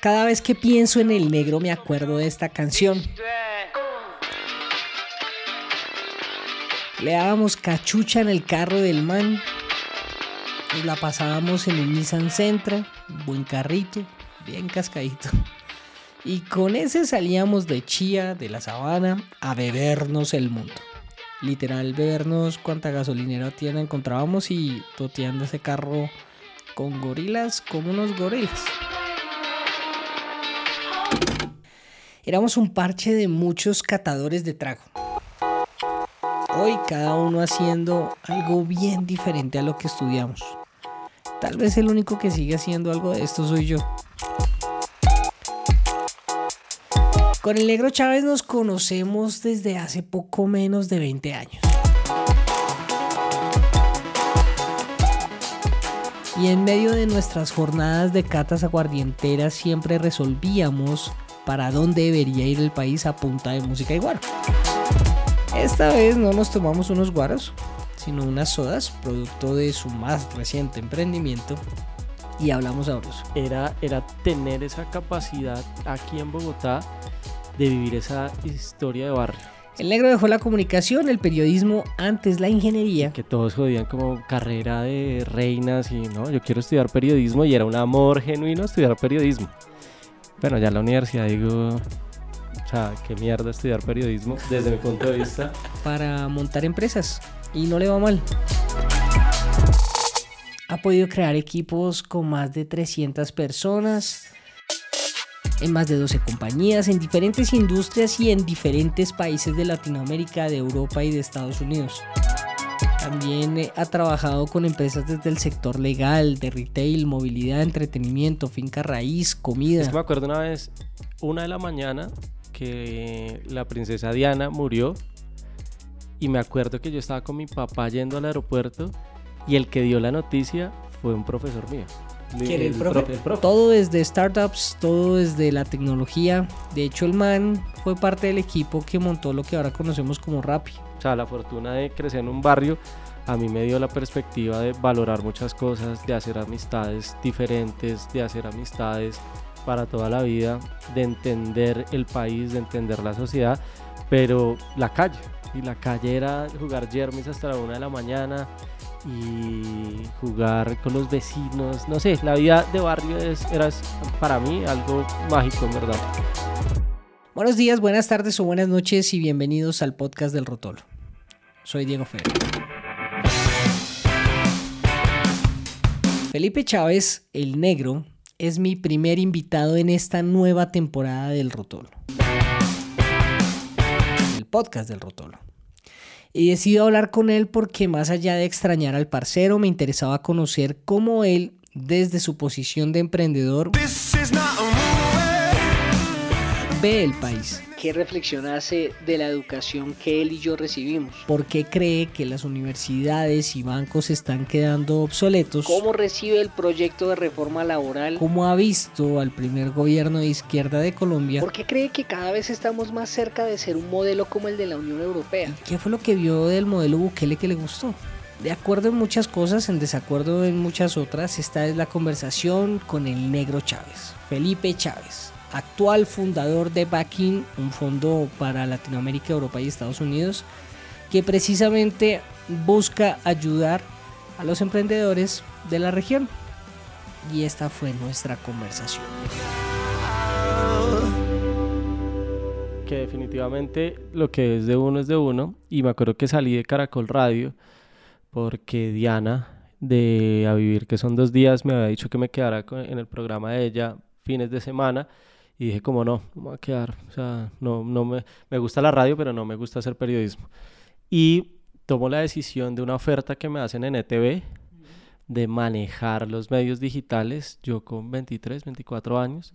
Cada vez que pienso en el negro me acuerdo de esta canción. Le dábamos cachucha en el carro del man. Nos la pasábamos en un Nissan Sentra, buen carrito, bien cascadito. Y con ese salíamos de Chía, de la sabana, a bebernos el mundo. Literal, bebernos cuánta gasolinera tienda encontrábamos y toteando ese carro con gorilas como unos gorilas. Éramos un parche de muchos catadores de trago. Hoy cada uno haciendo algo bien diferente a lo que estudiamos. Tal vez el único que sigue haciendo algo de esto soy yo. Con el negro Chávez nos conocemos desde hace poco menos de 20 años. Y en medio de nuestras jornadas de catas aguardienteras siempre resolvíamos para dónde debería ir el país a punta de música y guaro. Esta vez no nos tomamos unos guaros, sino unas sodas, producto de su más reciente emprendimiento, y hablamos sabroso. Era, era tener esa capacidad aquí en Bogotá de vivir esa historia de barrio. El negro dejó la comunicación, el periodismo, antes la ingeniería. Que todos jodían como carrera de reinas y no, yo quiero estudiar periodismo y era un amor genuino estudiar periodismo. Bueno, ya la universidad digo, o sea, qué mierda estudiar periodismo desde mi punto de vista. Para montar empresas y no le va mal. Ha podido crear equipos con más de 300 personas en más de 12 compañías, en diferentes industrias y en diferentes países de Latinoamérica, de Europa y de Estados Unidos. También eh, ha trabajado con empresas desde el sector legal, de retail, movilidad, entretenimiento, finca raíz, comida. Me acuerdo una vez, una de la mañana, que la princesa Diana murió y me acuerdo que yo estaba con mi papá yendo al aeropuerto y el que dio la noticia fue un profesor mío. ¿Quién, el, profe? Todo desde startups, todo desde la tecnología. De hecho, el man fue parte del equipo que montó lo que ahora conocemos como Rappi. O sea, la fortuna de crecer en un barrio a mí me dio la perspectiva de valorar muchas cosas, de hacer amistades diferentes, de hacer amistades para toda la vida, de entender el país, de entender la sociedad, pero la calle. Y la calle era jugar jermis hasta la una de la mañana, y jugar con los vecinos. No sé, la vida de barrio es, era para mí algo mágico, en verdad. Buenos días, buenas tardes o buenas noches y bienvenidos al podcast del Rotolo. Soy Diego Fer. Felipe Chávez, el negro, es mi primer invitado en esta nueva temporada del Rotolo. El podcast del Rotolo. Y decido hablar con él porque más allá de extrañar al parcero, me interesaba conocer cómo él, desde su posición de emprendedor, ve el país. ¿Qué reflexión hace de la educación que él y yo recibimos? ¿Por qué cree que las universidades y bancos están quedando obsoletos? ¿Cómo recibe el proyecto de reforma laboral? ¿Cómo ha visto al primer gobierno de izquierda de Colombia? ¿Por qué cree que cada vez estamos más cerca de ser un modelo como el de la Unión Europea? ¿Qué fue lo que vio del modelo Bukele que le gustó? De acuerdo en muchas cosas, en desacuerdo en muchas otras, esta es la conversación con el negro Chávez, Felipe Chávez actual fundador de Backing, un fondo para Latinoamérica, Europa y Estados Unidos, que precisamente busca ayudar a los emprendedores de la región. Y esta fue nuestra conversación. Que definitivamente lo que es de uno es de uno. Y me acuerdo que salí de Caracol Radio porque Diana de A Vivir, que son dos días, me había dicho que me quedara en el programa de ella fines de semana y dije como no, no me voy a quedar, o sea, no, no me, me gusta la radio, pero no me gusta hacer periodismo. Y tomo la decisión de una oferta que me hacen en ETV de manejar los medios digitales, yo con 23, 24 años,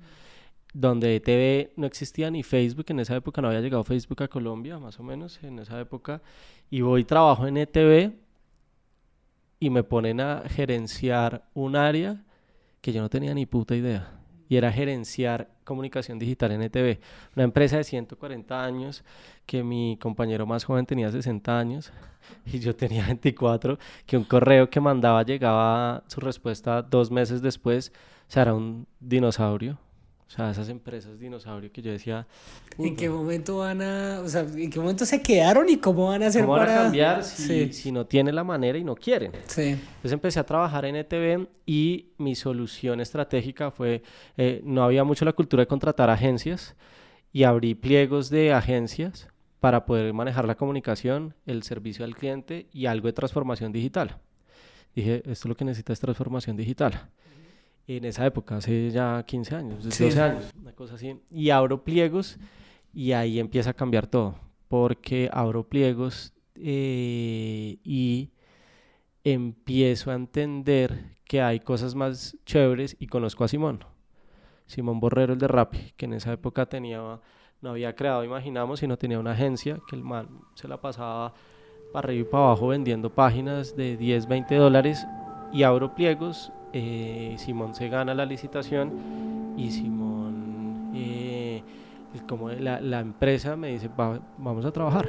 donde ETV no existía ni Facebook, en esa época no había llegado Facebook a Colombia, más o menos, en esa época, y voy trabajo en ETV y me ponen a gerenciar un área que yo no tenía ni puta idea y era gerenciar comunicación digital en ETV, una empresa de 140 años que mi compañero más joven tenía 60 años y yo tenía 24, que un correo que mandaba llegaba su respuesta dos meses después, o sea, era un dinosaurio. O sea, esas empresas dinosaurio que yo decía... ¿En qué momento van a... O sea, ¿en qué momento se quedaron y cómo van a hacer ¿Cómo para... van a cambiar si, si no tienen la manera y no quieren? Sí. Entonces empecé a trabajar en ETV y mi solución estratégica fue... eh, no había mucho la cultura de contratar agencias y abrí pliegos de agencias para poder manejar la comunicación, el servicio al cliente y algo de transformación digital. Dije, esto es lo que necesita es transformación digital en esa época, hace ya 15 años, 12 Sí. años, una cosa así. Y abro pliegos y ahí empieza a cambiar todo, porque abro pliegos eh, y empiezo a entender que hay cosas más chéveres y conozco a Simón. Simón Borrero, el de Rappi, que en esa época tenía, no había creado Imaginamos, sino tenía una agencia que el man se la pasaba para arriba y para abajo vendiendo páginas de 10, 20 dólares y abro pliegos. Eh, Simón se gana la licitación y Simón, eh, como la, empresa me dice, "Va- vamos a trabajar.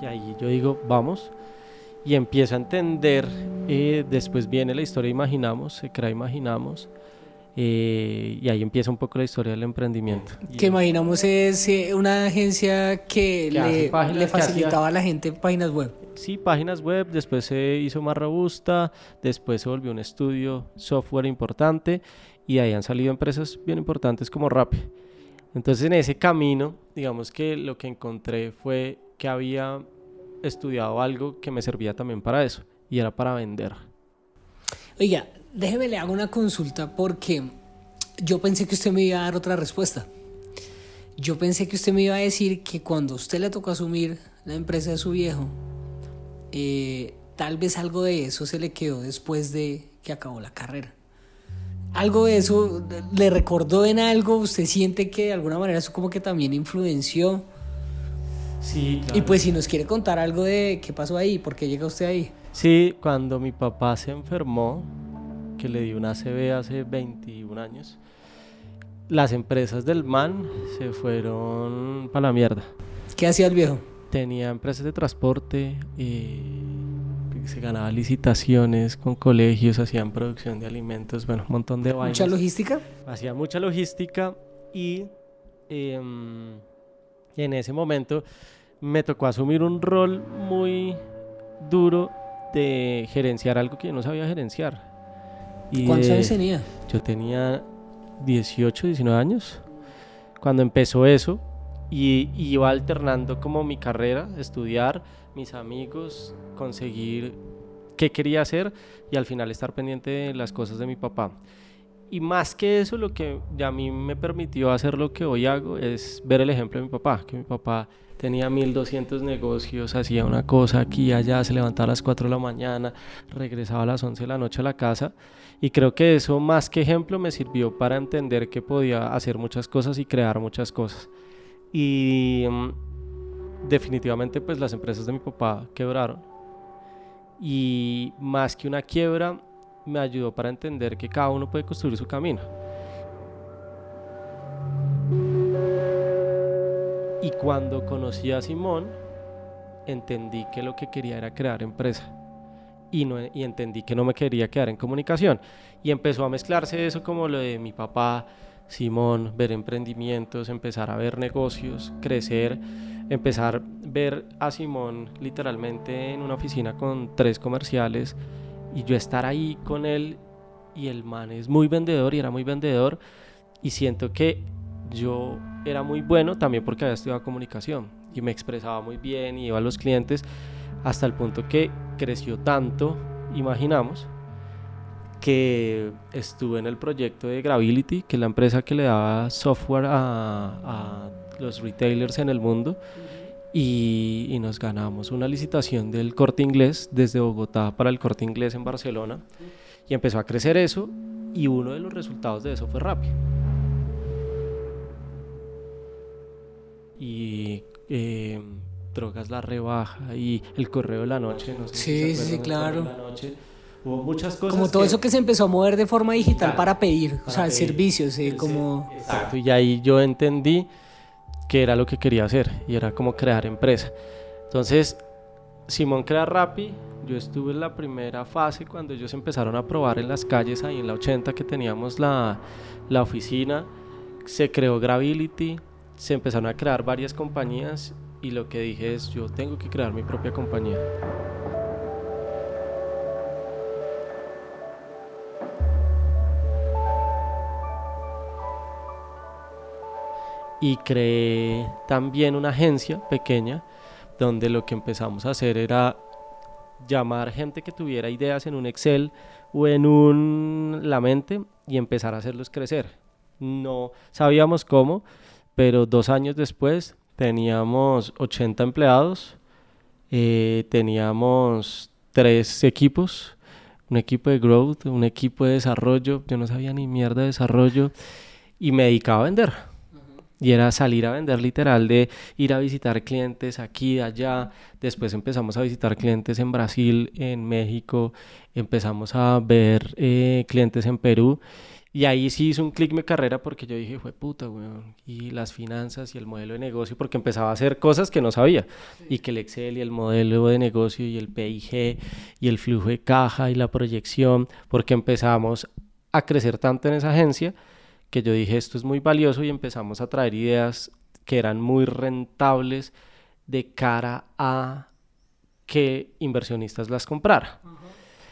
Y ahí yo digo, vamos. Y empiezo a entender, eh, después viene la historia Imaginamos, se crea Imaginamos, eh, y ahí empieza un poco la historia del emprendimiento. Que imaginamos es eh, una agencia que, le, páginas, le facilitaba a la gente páginas web. Sí, páginas web, después se hizo más robusta, después se volvió un estudio software importante y de ahí han salido empresas bien importantes como Rappi. Entonces en ese camino, digamos que lo que encontré fue que había estudiado algo que me servía también para eso y era para vender. Oiga, déjeme le hago una consulta porque yo pensé que usted me iba a dar otra respuesta. Yo pensé que usted me iba a decir que cuando a usted le tocó asumir la empresa de su viejo, eh, tal vez algo de eso se le quedó después de que acabó la carrera. Algo de eso le recordó en algo, usted siente que de alguna manera eso como que también influenció. Sí, Y pues si nos quiere contar algo de qué pasó ahí, por qué llega usted ahí. Sí, cuando mi papá se enfermó, que le dio una ACV hace 21 años, las empresas del MAN se fueron para la mierda. ¿Qué hacía el viejo? Tenía empresas de transporte, eh, se ganaba licitaciones con colegios, hacían producción de alimentos, bueno, un montón de vainas. ¿Mucha logística? Hacía mucha logística y em, en ese momento me tocó asumir un rol muy duro de gerenciar algo que yo no sabía gerenciar. Y ¿Cuántos años? Yo tenía 18, 19 años cuando empezó eso y y iba alternando como mi carrera, estudiar, mis amigos, conseguir qué quería hacer y al final estar pendiente de las cosas de mi papá. Y más que eso, lo que a mí me permitió hacer lo que hoy hago es ver el ejemplo de mi papá, que mi papá tenía 1200 negocios, hacía una cosa aquí y allá, se levantaba a las 4 de la mañana, regresaba a las 11 de la noche a la casa y creo que eso más que ejemplo me sirvió para entender que podía hacer muchas cosas y crear muchas cosas. Y mm, definitivamente pues las empresas de mi papá quebraron y más que una quiebra me ayudó para entender que cada uno puede construir su camino. Y cuando conocí a Simón, entendí que lo que quería era crear empresa. Y, entendí que no me quería quedar en comunicación. Y empezó a mezclarse eso como lo de mi papá, Simón, ver emprendimientos, empezar a ver negocios, crecer, empezar a ver a Simón literalmente en una oficina con tres comerciales y yo estar ahí con él. Y el man es muy vendedor y era muy vendedor. Y siento que yo era muy bueno también porque había estudiado comunicación y me expresaba muy bien y iba a los clientes hasta el punto que creció tanto, imaginamos, que estuve en el proyecto de Gravity, que es la empresa que le daba software a, a los retailers en el mundo, y, y nos ganamos una licitación del corte inglés desde Bogotá para el corte inglés en Barcelona, y empezó a crecer eso, y uno de los resultados de eso fue Rappi. Y eh, drogas la rebaja y el correo de la noche, no sé si Sí, se sí, claro. correo de la noche. Hubo muchas cosas. Como todo que- eso que se empezó a mover de forma digital Claro, para pedir, o para sea, pedir. servicios, eh, como... Exacto, y ahí yo entendí que era lo que quería hacer y era como crear empresa. Entonces, Simón crea Rappi, Yo estuve en la primera fase cuando ellos empezaron a probar en las calles, ahí en la 80 que teníamos la, la oficina, se creó Gravity, se empezaron a crear varias compañías y lo que dije es yo tengo que crear mi propia compañía. y creé también una agencia pequeña donde lo que empezamos a hacer era llamar gente que tuviera ideas en un Excel o en un la mente y empezar a hacerlos crecer. No sabíamos cómo, pero dos años después teníamos 80 empleados, eh, teníamos tres equipos, un equipo de growth, un equipo de desarrollo, yo no sabía ni mierda de desarrollo y me dedicaba a vender y era salir a vender literal de ir a visitar clientes aquí, allá. Después empezamos a visitar clientes en Brasil, en México. Empezamos a ver eh, clientes en Perú. Y ahí sí hizo un clic mi carrera porque yo dije, fue puta, weón. Y las finanzas y el modelo de negocio, porque empezaba a hacer cosas que no sabía. Y que el Excel y el modelo de negocio y el PIG y el flujo de caja y la proyección, porque empezamos a crecer tanto en esa agencia que yo dije esto es muy valioso y empezamos a traer ideas que eran muy rentables de cara a que inversionistas las compraran.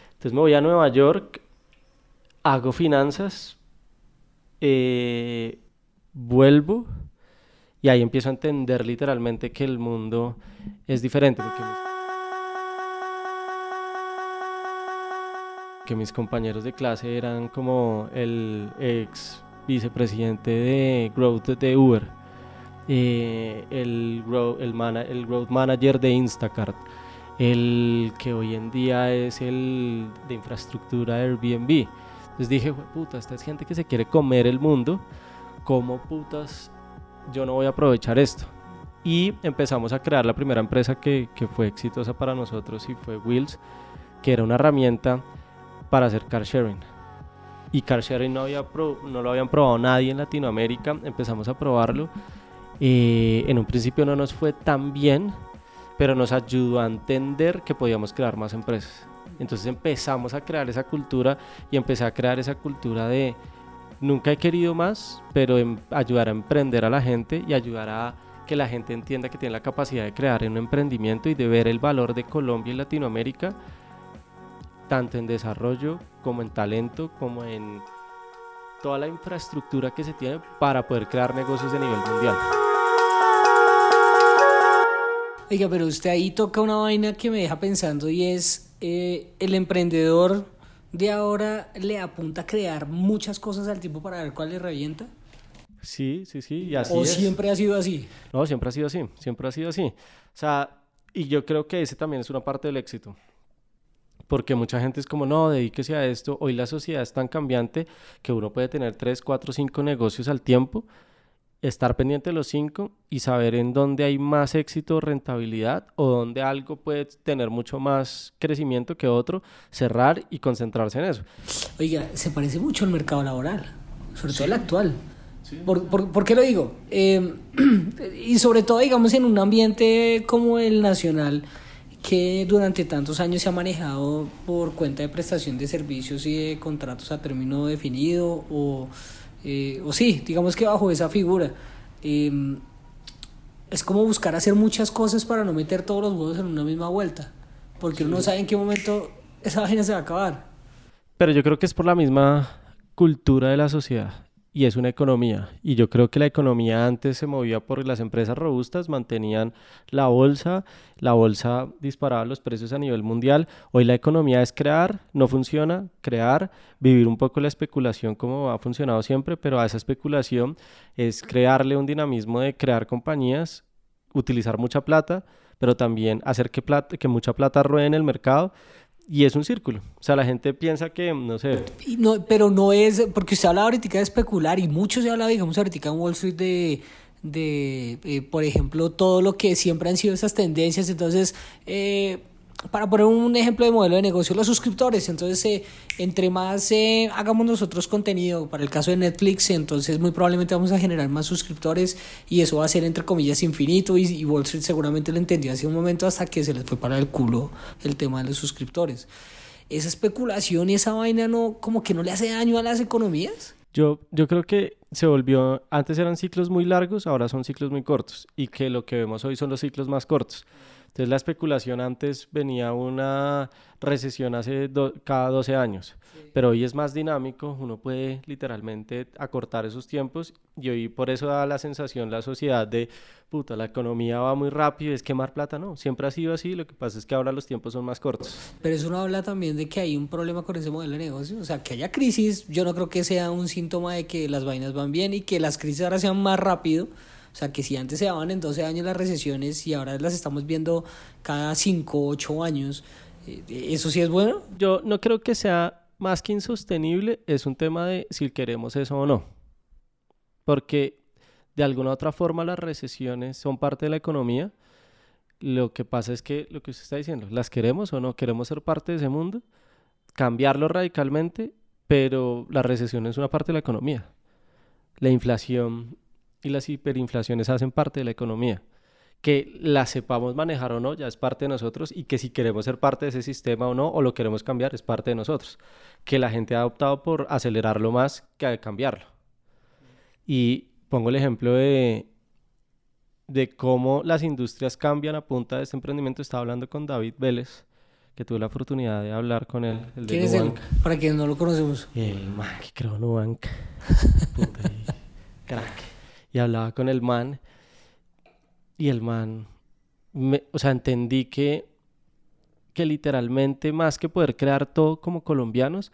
Entonces me voy a Nueva York, hago finanzas, eh, vuelvo y ahí empiezo a entender literalmente que el mundo es diferente. Porque que mis compañeros de clase eran como el ex vicepresidente de Growth de Uber, eh, el, growth, el, el Growth Manager de Instacart, el que hoy en día es el de infraestructura Airbnb. Entonces dije, puta, esta es gente que se quiere comer el mundo, ¿cómo putas yo no voy a aprovechar esto? Y empezamos a crear la primera empresa que, fue exitosa para nosotros y fue Wheels, que era una herramienta para hacer car sharing y car sharing no, había no lo habían probado nadie en Latinoamérica, empezamos a probarlo. y en un principio no nos fue tan bien, pero nos ayudó a entender que podíamos crear más empresas. Entonces empezamos a crear esa cultura y empecé a crear esa cultura de nunca he querido más, pero em, ayudar a emprender a la gente y ayudar a que la gente entienda que tiene la capacidad de crear un emprendimiento y de ver el valor de Colombia y Latinoamérica tanto en desarrollo como en talento, como en toda la infraestructura que se tiene para poder crear negocios de nivel mundial. Oiga, pero usted ahí toca una vaina que me deja pensando y es eh, el emprendedor de ahora le apunta a crear muchas cosas al tipo para ver cuál le revienta. Sí, sí, sí, y así ¿O siempre ha sido así? No, siempre ha sido así, siempre ha sido así. O sea, y yo creo que ese también es una parte del éxito porque mucha gente es como, no, dedíquese a esto. Hoy la sociedad es tan cambiante que uno puede tener tres, cuatro, cinco negocios al tiempo, estar pendiente de los cinco y saber en dónde hay más éxito, rentabilidad o dónde algo puede tener mucho más crecimiento que otro, cerrar y concentrarse en eso. Oiga, se parece mucho al mercado laboral, sobre todo el actual. ¿Por, por, qué lo digo? Eh, y sobre todo, digamos, en un ambiente como el nacional, que durante tantos años se ha manejado por cuenta de prestación de servicios y de contratos a término definido o, eh, o sí, digamos que bajo esa figura. Em, es como buscar hacer muchas cosas para no meter todos los huevos en una misma vuelta, porque uno no sabe en qué momento esa vaina se va a acabar. Pero yo creo que es por la misma cultura de la sociedad y es una economía. Y yo creo que la economía antes se movía por las empresas robustas, mantenían la bolsa, la bolsa disparaba los precios a nivel mundial. Hoy la economía es crear, no funciona, crear, vivir un poco la especulación como ha funcionado siempre, pero a esa especulación es crearle un dinamismo de crear compañías, utilizar mucha plata, pero también hacer que, plata, que mucha plata ruede en el mercado y es un círculo. O sea, la gente piensa que, no sé. No, pero no es, porque usted habla ahorita de especular y mucho se habla, digamos, ahorita en Wall Street de, de eh, por ejemplo, todo lo que siempre han sido esas tendencias. Entonces, eh, para poner un ejemplo de modelo de negocio, los suscriptores. Entonces, eh, entre más eh, hagamos nosotros contenido, para el caso de Netflix, entonces muy probablemente vamos a generar más suscriptores y eso va a ser entre comillas infinito y, y Wall Street seguramente lo entendió hace un momento hasta que se les fue para el culo el tema de los suscriptores. Esa especulación y esa vaina no, como que no le hace daño a las economías. Yo, yo creo que se volvió, antes eran ciclos muy largos, ahora son ciclos muy cortos y que lo que vemos hoy son los ciclos más cortos. Entonces la especulación antes venía una recesión hace cada 12 años, pero hoy es más dinámico, uno puede literalmente acortar esos tiempos y hoy por eso da la sensación la sociedad de, puta, la economía va muy rápido, es quemar plata, no, siempre ha sido así, lo que pasa es que ahora los tiempos son más cortos. Pero eso no habla también de que hay un problema con ese modelo de negocio, o sea, que haya crisis, yo no creo que sea un síntoma de que las vainas van bien y que las crisis ahora sean más rápido sea, que si antes se daban en 12 años las recesiones y ahora las estamos viendo cada 5, 8 años, eh, ¿eso sí es bueno? Yo no creo que sea más que insostenible, es un tema de si queremos eso o no. Porque de alguna u otra forma las recesiones son parte de la economía. Lo que pasa es que lo que usted está diciendo, ¿las queremos o no? ¿Queremos ser parte de ese mundo? Cambiarlo radicalmente, pero la recesión es una parte de la economía. La inflación y las hiperinflaciones hacen parte de la economía. Que la sepamos manejar o no, ya es parte de nosotros y que si queremos ser parte de ese sistema o no, o lo queremos cambiar, es parte de nosotros. Que la gente ha optado por acelerarlo más que cambiarlo. Y pongo el ejemplo de, de cómo las industrias cambian a punta de este emprendimiento. Estaba hablando con David Vélez, que tuve la oportunidad de hablar con él. El ¿Quién es él? Para quienes no lo conocemos. El man que creó Nubank. crack y hablaba con el man y el man, o sea, entendí que, que literalmente más que poder crear todo como colombianos,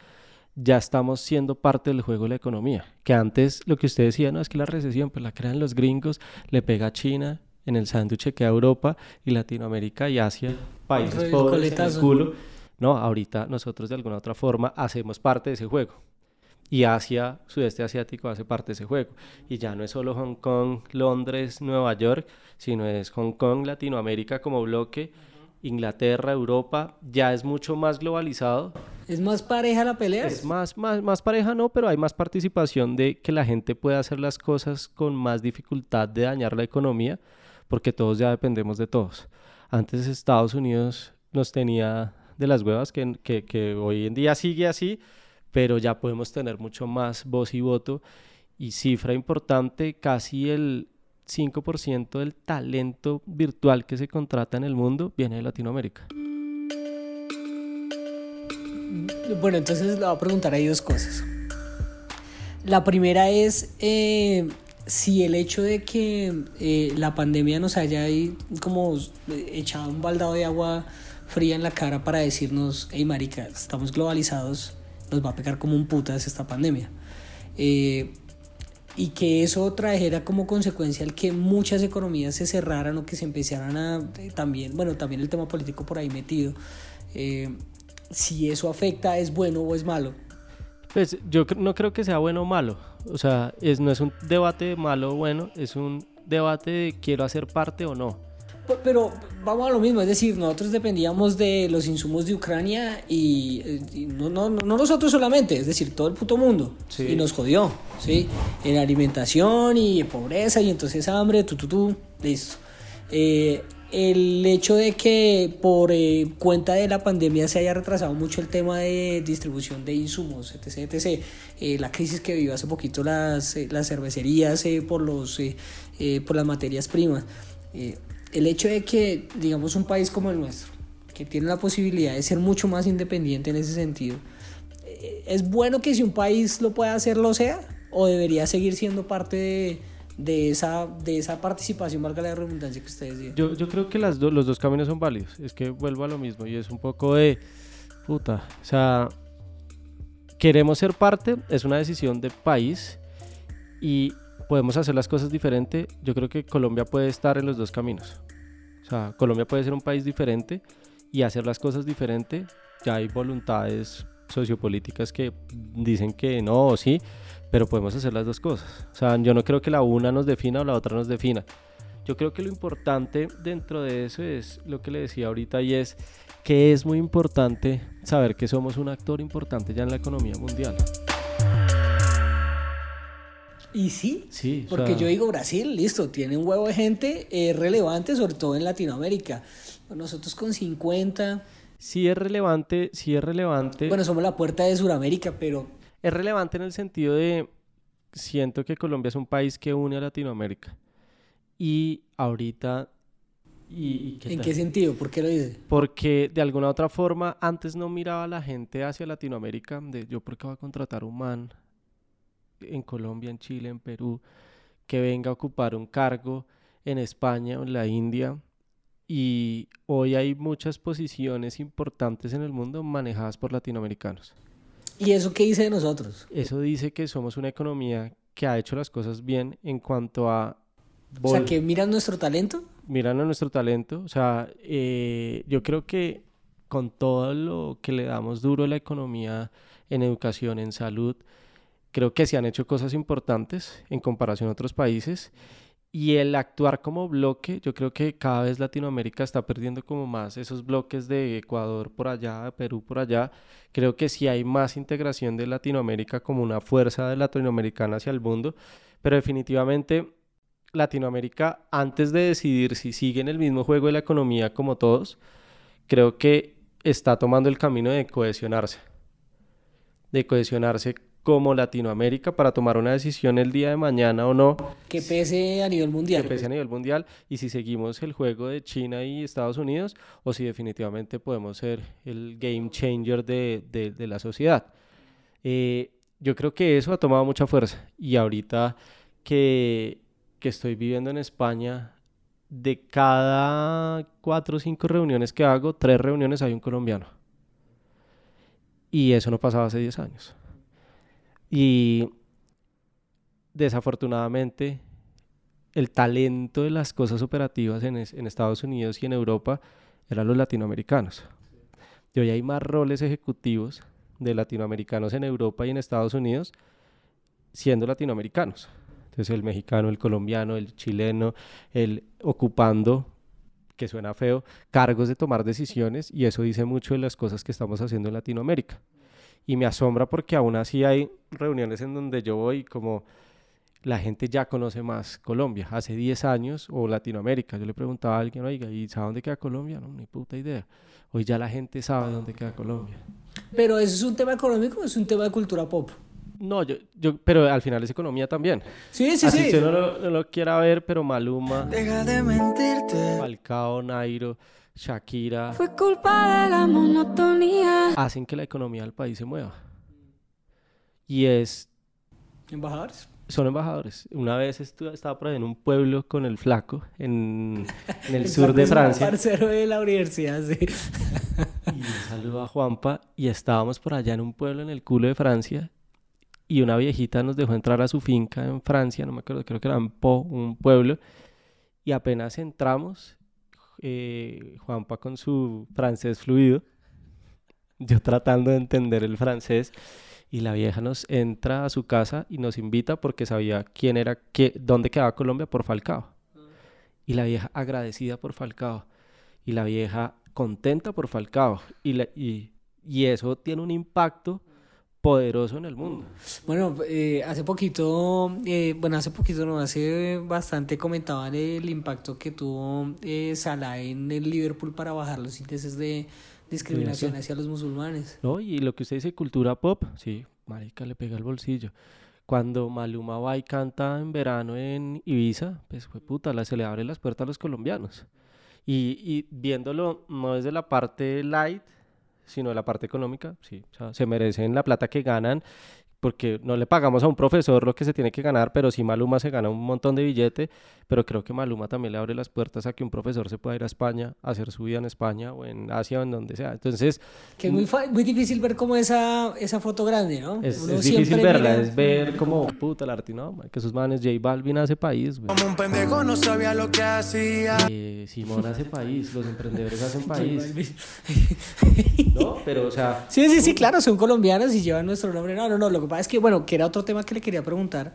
ya estamos siendo parte del juego de la economía. Que antes lo que usted decía, no, es que la recesión pues la crean los gringos, le pega a China, en el sándwich queda Europa y Latinoamérica y Asia, países pobres en el culo. No, ahorita nosotros de alguna otra forma hacemos parte de ese juego y Asia, sudeste asiático, hace parte de ese juego. Y ya no es solo Hong Kong, Londres, Nueva York, sino es Hong Kong, Latinoamérica como bloque, Inglaterra, Europa, ya es mucho más globalizado. ¿Es más pareja la pelea? Es más, más, más pareja, no, pero hay más participación de que la gente pueda hacer las cosas con más dificultad de dañar la economía, porque todos ya dependemos de todos. Antes Estados Unidos nos tenía de las huevas, que, que, que hoy en día sigue así, pero ya podemos tener mucho más voz y voto. Y cifra importante, casi el 5% del talento virtual que se contrata en el mundo viene de Latinoamérica. Bueno, entonces le voy a preguntar ahí dos cosas. La primera es eh, si el hecho de que eh, la pandemia nos haya ahí como echado un baldado de agua fría en la cara para decirnos, hey marica, estamos globalizados, nos va a pegar como un putas esta pandemia. Eh, y que eso trajera como consecuencia el que muchas economías se cerraran o que se empezaran a eh, también, bueno, también el tema político por ahí metido. Eh, si eso afecta, ¿es bueno o es malo? Pues yo no creo que sea bueno o malo. O sea, es, no es un debate de malo o bueno, es un debate de quiero hacer parte o no. Pero vamos a lo mismo, es decir, nosotros dependíamos de los insumos de Ucrania y, no, no, no, nosotros solamente, es decir, todo el puto mundo. Y nos jodió, ¿sí? En alimentación y pobreza y entonces hambre, tu, tu, tu, listo. Eh, el hecho de que por eh, cuenta de la pandemia se haya retrasado mucho el tema de distribución de insumos, etc., etc. Eh, la crisis que vivió hace poquito las, las cervecerías por, los, por las materias primas el hecho de que, digamos, un país como el nuestro, que tiene la posibilidad de ser mucho más independiente en ese sentido, eh, ¿es bueno que si un país lo pueda hacer, lo sea? ¿O debería seguir siendo parte de, esa, de participación, valga la redundancia que ustedes yo creo que las los dos caminos son válidos. Es que vuelvo a lo mismo y es un poco de, puta, o sea, queremos ser parte, es una decisión de país y podemos hacer las cosas diferente. Yo creo que Colombia puede estar en los dos caminos. O sea, Colombia puede ser un país diferente y hacer las cosas diferente. Ya hay voluntades sociopolíticas que dicen que no sí, pero podemos hacer las dos cosas. O sea, yo no creo que la una nos defina o la otra nos defina. Yo creo que lo importante dentro de eso es lo que le decía ahorita y es que es muy importante saber que somos un actor importante ya en la economía mundial. Y sí, sí porque yo digo Brasil, listo, tiene un huevo de gente eh, relevante, sobre todo en Latinoamérica. Nosotros con 50... Sí es relevante, sí es relevante. Bueno, somos la puerta de Sudamérica, pero... Es relevante en el sentido de, siento que Colombia es un país que une a Latinoamérica. Y ahorita ¿En qué sentido? ¿Por qué lo dice? Porque de alguna otra forma antes no miraba a la gente hacia Latinoamérica de yo por qué voy a contratar un man en Colombia, en Chile, en Perú, que venga a ocupar un cargo en España o en la India. Y hoy hay muchas posiciones importantes en el mundo manejadas por latinoamericanos. ¿Y eso qué dice de nosotros? Eso dice que somos una economía que ha hecho las cosas bien en cuanto a... O sea, que miran nuestro talento miran a nuestro talento. O sea, eh, yo creo que con todo lo que le damos duro a la economía en educación, en salud, creo que se han hecho cosas importantes en comparación a otros países. Y el actuar como bloque, yo creo que cada vez Latinoamérica está perdiendo como más esos bloques de Ecuador por allá, Perú por allá. Creo que sí hay más integración de Latinoamérica como una fuerza de latinoamericana hacia el mundo, pero definitivamente Latinoamérica, antes de decidir si sigue en el mismo juego de la economía como todos, creo que está tomando el camino de cohesionarse. De cohesionarse como Latinoamérica para tomar una decisión el día de mañana o no. Que pese a nivel mundial. Que pese a nivel mundial y si seguimos el juego de China y Estados Unidos o si definitivamente podemos ser el game changer de, la sociedad. Eh, yo creo que eso ha tomado mucha fuerza y ahorita que que estoy viviendo en España, de cada cuatro o cinco reuniones que hago, tres reuniones hay un colombiano. Y eso no pasaba hace 10 años. Y desafortunadamente el talento de las cosas operativas en, Estados Unidos y en Europa eran los latinoamericanos. Y hoy hay más roles ejecutivos de latinoamericanos en Europa y en Estados Unidos siendo latinoamericanos. Entonces el mexicano, el colombiano, el chileno, el ocupando, que suena feo, cargos de tomar decisiones y eso dice mucho de las cosas que estamos haciendo en Latinoamérica. Y me asombra porque aún así hay reuniones en donde yo voy como la gente ya conoce más Colombia. Hace 10 años, o Latinoamérica, yo le preguntaba a alguien, oiga, ¿y sabe dónde queda Colombia? No, ni puta idea. Hoy ya la gente sabe dónde queda Colombia. Pero eso es un tema económico es un tema de cultura pop? No, yo, yo, pero al final es economía también. Sí, sí, sí. Si no lo, quiera ver, pero Maluma. Deja de mentirte. Falcao, Nairo, Shakira. Fue culpa de la monotonía. Hacen que la economía del país se mueva. Y es. ¿Embajadores? Son embajadores. Una vez estaba por ahí en un pueblo con el flaco, en, en el, sur de Francia. Un parcero de la universidad, sí. Y un saludo a Juanpa. Y estábamos por allá en un pueblo en el culo de Francia y una viejita nos dejó entrar a su finca en Francia, no me acuerdo, creo que era en Po, un pueblo, y apenas entramos, eh, Juanpa con su francés fluido, yo tratando de entender el francés, y la vieja nos entra a su casa y nos invita porque sabía quién era, qué, dónde quedaba Colombia por Falcao. Y la vieja agradecida por Falcao. Y la vieja contenta por Falcao. Y, y, y eso tiene un impacto poderoso en el mundo. Bueno, eh, hace poquito, eh, bueno, hace poquito no, hace bastante comentaban el impacto que tuvo eh, Salah en el Liverpool para bajar los índices de discriminación hacia los musulmanes. No, y lo que usted dice, cultura pop, sí, marica, le pega el bolsillo. Cuando Maluma va y canta en verano en Ibiza, pues fue puta, la, se le abre las puertas a los colombianos. Y, y viéndolo no desde la parte light, sino de la parte económica, sí, o sea, se merecen la plata que ganan porque no le pagamos a un profesor lo que se tiene que ganar, pero sí Maluma se gana un montón de billete, pero creo que Maluma también le abre las puertas a que un profesor se pueda ir a España, a hacer su vida en España o en Asia o en donde sea. Entonces... Que es muy, muy difícil ver como esa, esa foto grande, ¿no? Es, difícil verla, es ver como, puta, el arte, ¿no? Que sus manes, J Balvin hace país, güey. Como un pendejo no sabía lo que hacía. Eh, Simón hace país, los emprendedores hacen país. ¿No? Pero, o sea... Sí, sí, sí, claro, son colombianos y llevan nuestro nombre. No, no, no, lo que es que, bueno, que era otro tema que le quería preguntar,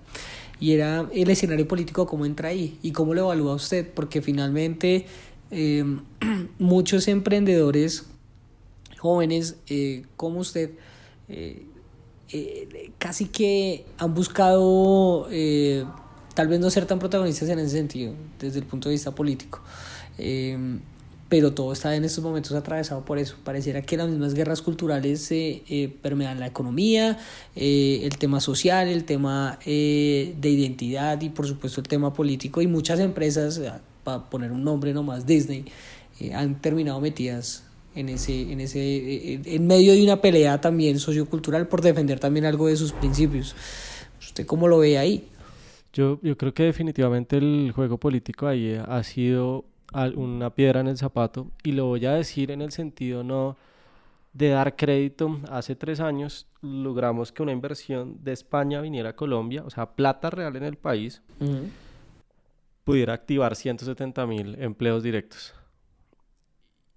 y era el escenario político, cómo entra ahí y cómo lo evalúa usted, porque finalmente eh, muchos emprendedores jóvenes eh, como usted eh, eh, casi que han buscado tal vez no ser tan protagonistas en ese sentido, desde el punto de vista político. Pero todo está en estos momentos atravesado por eso. Pareciera que las mismas guerras culturales se permean la economía, el tema social, el tema de identidad y por supuesto el tema político y muchas empresas, para poner un nombre nomás, Disney, han terminado metidas en ese, en ese, eh, en medio de una pelea también sociocultural por defender también algo de sus principios. ¿Usted cómo lo ve ahí? Yo, yo creo que definitivamente el juego político ahí ha sido una piedra en el zapato y lo voy a decir en el sentido no de dar crédito. Hace tres años logramos que una inversión de España viniera a Colombia, o sea, plata real en el país, pudiera activar 170 mil empleos directos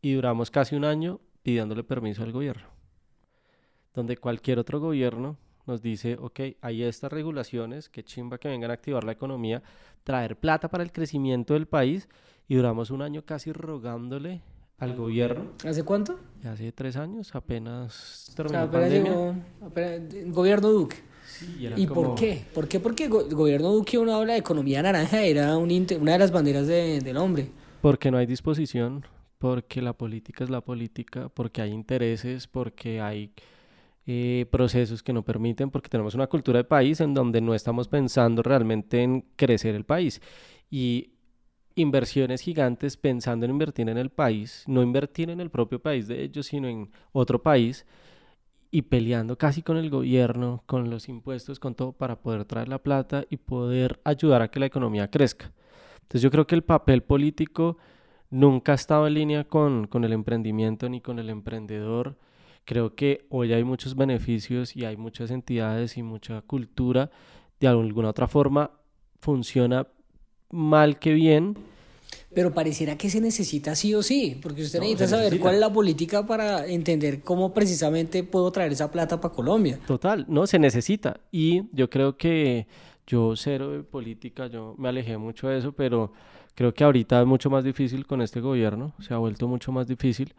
y duramos casi un año pidiéndole permiso al gobierno, donde cualquier otro gobierno nos dice, ok, hay estas regulaciones, que chimba que vengan a activar la economía, traer plata para el crecimiento del país, y duramos un año casi rogándole al gobierno. ¿Hace cuánto? Hace tres años, apenas terminó pandemia. gobierno Duque. ¿Y por qué? ¿Por qué? Porque el gobierno Duque, uno habla de economía naranja, era una de las banderas del hombre. Porque no hay disposición porque la política es la política, porque hay intereses, porque hay eh, procesos que no permiten, porque tenemos una cultura de país en donde no estamos pensando realmente en crecer el país. Y inversiones gigantes pensando en invertir en el país, no invertir en el propio país de ellos, sino en otro país, y peleando casi con el gobierno, con los impuestos, con todo, para poder traer la plata y poder ayudar a que la economía crezca. Entonces yo creo que el papel político nunca ha estado en línea con, el emprendimiento ni con el emprendedor. Creo que hoy hay muchos beneficios y hay muchas entidades y mucha cultura. De alguna otra forma funciona mal que bien. Pero pareciera que se necesita sí o sí, porque usted necesita saber cuál es la política para entender cómo precisamente puedo traer esa plata para Colombia. Total, no, se necesita. Y yo creo que yo cero de política, yo me alejé mucho de eso, pero Creo que ahorita es mucho más difícil con este gobierno, se ha vuelto mucho más difícil,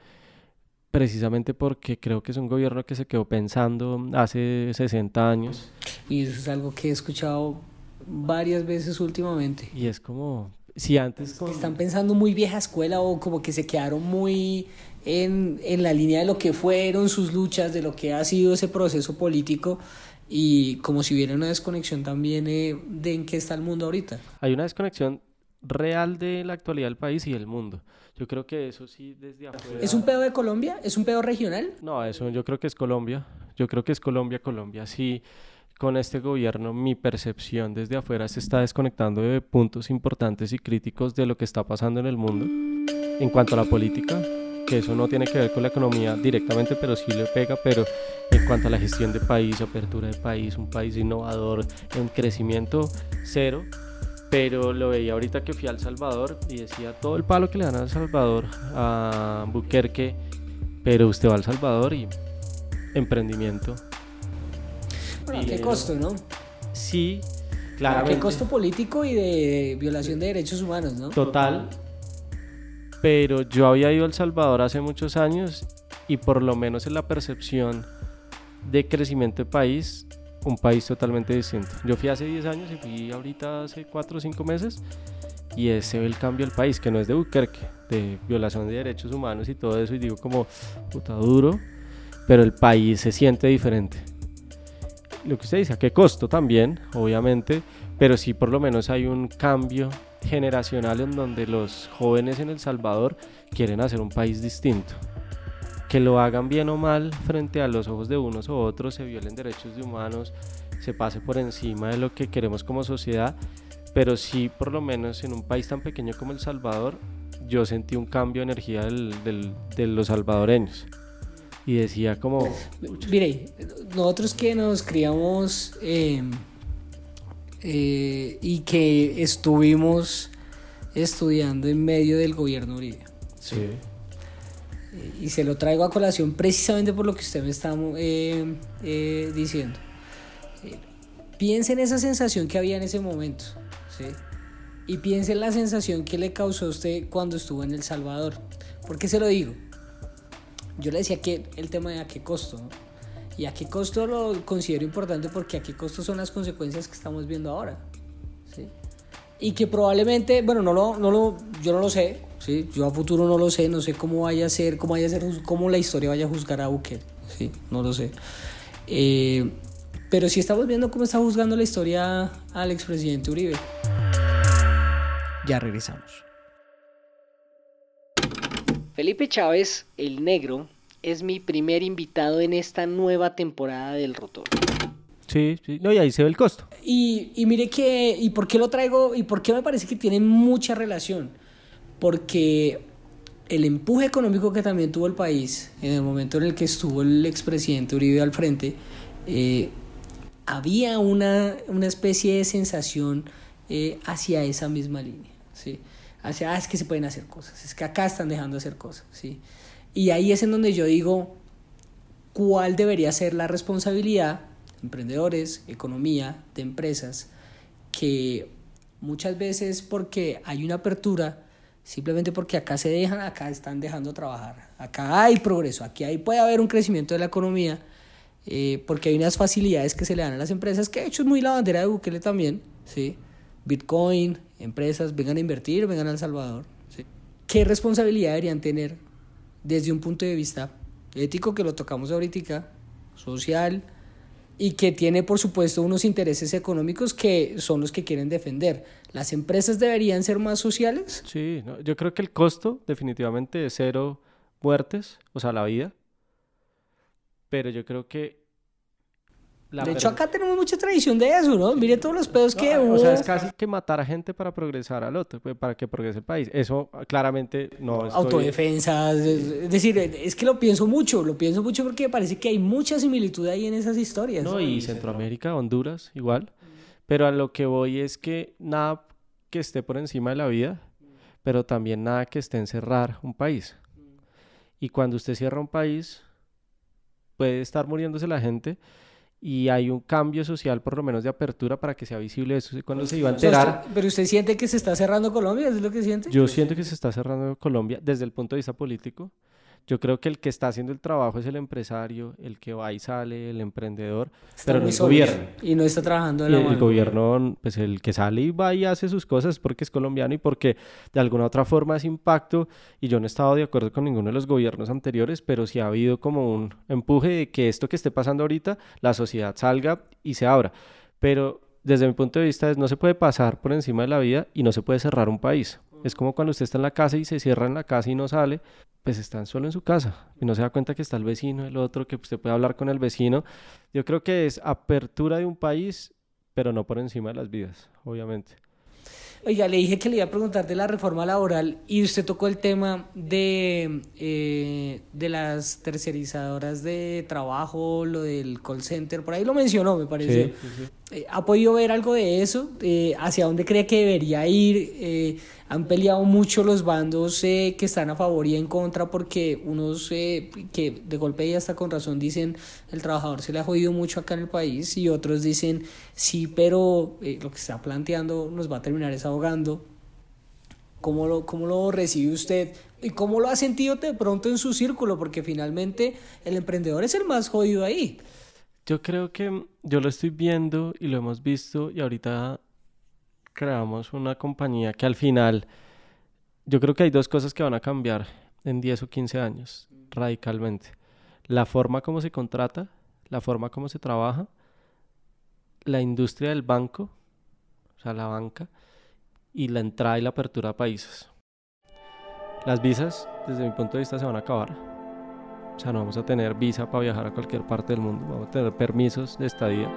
precisamente porque creo que es un gobierno que se quedó pensando hace 60 años. Y eso es algo que he escuchado varias veces últimamente. Y es como, si antes... Están pensando muy vieja escuela o como que se quedaron muy en, en la línea de lo que fueron sus luchas, de lo que ha sido ese proceso político y como si hubiera una desconexión también eh, de en qué está el mundo ahorita. Hay una desconexión real de la actualidad del país y del mundo. Yo creo que eso sí desde afuera... ¿Es un pedo de Colombia? ¿Es un pedo regional? No, eso yo creo que es Colombia. Yo creo que es Colombia, Colombia. Sí, con este gobierno mi percepción desde afuera se está desconectando de puntos importantes y críticos de lo que está pasando en el mundo. En cuanto a la política, que eso no tiene que ver con la economía directamente, pero sí le pega, pero en cuanto a la gestión de país, apertura de país, un país innovador, en crecimiento cero, pero lo veía ahorita que fui al Salvador y decía todo el palo que le dan al Salvador, a Buquerque, pero usted va al Salvador y emprendimiento. Bueno, qué costo, ¿no? Sí, claro. Qué costo político y de violación de derechos humanos, ¿no? Total. Pero yo había ido al Salvador hace muchos años y por lo menos en la percepción de crecimiento de país un país totalmente distinto. Yo fui hace 10 años y fui ahorita hace 4 o 5 meses y ese ve el cambio del país, que no es de Buquerque, de violación de derechos humanos y todo eso, y digo como puta duro, pero el país se siente diferente. Lo que usted dice, a qué costo también, obviamente, pero sí por lo menos hay un cambio generacional en donde los jóvenes en El Salvador quieren hacer un país distinto. Que lo hagan bien o mal frente a los ojos de unos o otros, se violen derechos de humanos, se pase por encima de lo que queremos como sociedad, pero sí por lo menos en un país tan pequeño como El Salvador, yo sentí un cambio de energía de los salvadoreños. Y decía como... Mire, nosotros que nos criamos em, eh, y que estuvimos estudiando en medio del gobierno Uribe. Sí y se lo traigo a colación precisamente por lo que usted me está eh, eh, diciendo. Eh, piense en esa sensación que había en ese momento, ¿sí? Y piense en la sensación que le causó a usted cuando estuvo en El Salvador. ¿Por qué se lo digo? Yo le decía que el tema de a qué costo, Y a qué costo lo considero importante porque a qué costo son las consecuencias que estamos viendo ahora, ¿sí? Y que probablemente, bueno, no lo, no lo, yo no lo sé, ¿sí? Yo a futuro no lo sé, no sé cómo vaya a ser, cómo vaya a ser, cómo la historia vaya a juzgar a Bukele, ¿sí? No lo sé. Eh, pero sí estamos viendo cómo está juzgando la historia al expresidente Uribe. Ya regresamos. Felipe Chávez, el negro, es mi primer invitado en esta nueva temporada del Rotor. Sí, sí, no, y ahí se ve el costo. Y, y mire que, ¿y por qué lo traigo? ¿Y por qué me parece que tiene mucha relación? Porque el empuje económico que también tuvo el país en el momento en el que estuvo el expresidente Uribe al frente, eh, había una, una, especie de sensación eh, hacia esa misma línea, ¿sí? Hacia, ah, es que se pueden hacer cosas, es que acá están dejando de hacer cosas, ¿sí? Y ahí es en donde yo digo, ¿cuál debería ser la responsabilidad, emprendedores, economía, de empresas, que muchas veces porque hay una apertura, simplemente porque acá se dejan, acá están dejando trabajar, acá hay progreso, aquí hay, puede haber un crecimiento de la economía, eh, porque hay unas facilidades que se le dan a las empresas, que de hecho es muy la bandera de Bukele también, ¿sí? Bitcoin, empresas, vengan a invertir, vengan a El Salvador. ¿Qué responsabilidad deberían tener desde un punto de vista ético, que lo tocamos ahorita, social, y que tiene, por supuesto, unos intereses económicos que son los que quieren defender? ¿Las empresas deberían ser más sociales? Sí, yo creo que el costo definitivamente es cero muertes, o sea, la vida. Pero yo creo que de hecho, acá tenemos mucha tradición de eso, ¿no? Mire todos los pedos que hubo. O sea, es casi que matar a gente para progresar al otro, pues, para que progrese el país. Eso claramente no es. Autodefensas. Es decir, es que lo pienso mucho, lo pienso mucho porque parece que hay mucha similitud ahí en esas historias. No, y Centroamérica, Honduras, igual. Pero a lo que voy es que nada que esté por encima de la vida, pero también nada que esté en cerrar un país. Y cuando usted cierra un país, puede estar muriéndose la gente y hay un cambio social, por lo menos de apertura, para que sea visible eso cuando se iba a enterar. Pero usted siente que se está cerrando Colombia, ¿es lo que siente? Yo siento que se está cerrando Colombia desde el punto de vista político. Yo creo que el que está haciendo el trabajo es el empresario, el que va y sale, el emprendedor, pero no el gobierno. Y no está trabajando en la El gobierno, pues el que sale y va y hace sus cosas porque es colombiano y porque de alguna otra forma es impacto. Y yo no he estado de acuerdo con ninguno de los gobiernos anteriores, pero sí ha habido como un empuje de que esto que esté pasando ahorita, la sociedad salga y se abra. Pero desde mi punto de vista no se puede pasar por encima de la vida y no se puede cerrar un país. Es como cuando usted está en la casa y se cierra en la casa y no sale, pues están solo en su casa y no se da cuenta que está el vecino, el otro, que usted puede hablar con el vecino. Yo creo que es apertura de un país, pero no por encima de las vidas, obviamente. Oiga, le dije que le iba a preguntar de la reforma laboral y usted tocó el tema de, eh, de las tercerizadoras de trabajo, lo del call center, por ahí lo mencionó, me parece. Eh, ¿Ha podido ver algo de eso? Eh, ¿Hacia dónde cree que debería ir? Han peleado mucho los bandos que están a favor y en contra porque unos que de golpe y hasta con razón dicen el trabajador se le ha jodido mucho acá en el país y otros dicen sí, pero lo que está planteando nos va a terminar esa ahogando. ¿Cómo lo, ¿Cómo lo recibe usted? ¿Y cómo lo ha sentido de pronto en su círculo? Porque finalmente el emprendedor es el más jodido ahí. Yo creo que yo lo estoy viendo y lo hemos visto y ahorita creamos una compañía que al final, yo creo que hay dos cosas que van a cambiar en 10 o 15 años radicalmente. La forma como se contrata, la forma como se trabaja, la industria del banco, o sea, la banca, y la entrada y la apertura a países. Las visas, desde mi punto de vista, se van a acabar. O sea, no vamos a tener visa para viajar a cualquier parte del mundo, vamos a tener permisos de estadía.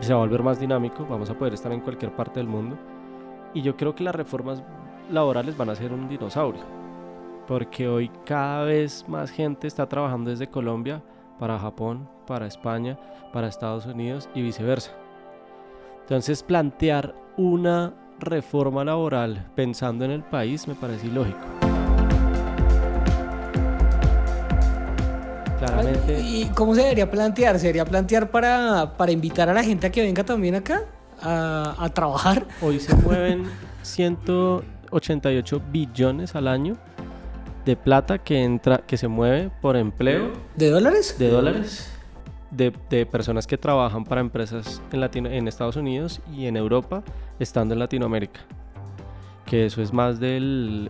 Se va a volver más dinámico, vamos a poder estar en cualquier parte del mundo. Y yo creo que las reformas laborales van a ser un dinosaurio, porque hoy cada vez más gente está trabajando desde Colombia para Japón, para España, para Estados Unidos y viceversa. Entonces plantear una reforma laboral pensando en el país me parece ilógico. Claramente. ¿Y cómo se debería plantear? ¿Se debería plantear para, para invitar a la gente a que venga también acá a, a trabajar? Hoy se mueven 188 billones al año de plata que entra, que se mueve por empleo. ¿De dólares? De dólares. De, de personas que trabajan para empresas en, Latino, en Estados Unidos y en Europa, estando en Latinoamérica. Que eso es más del,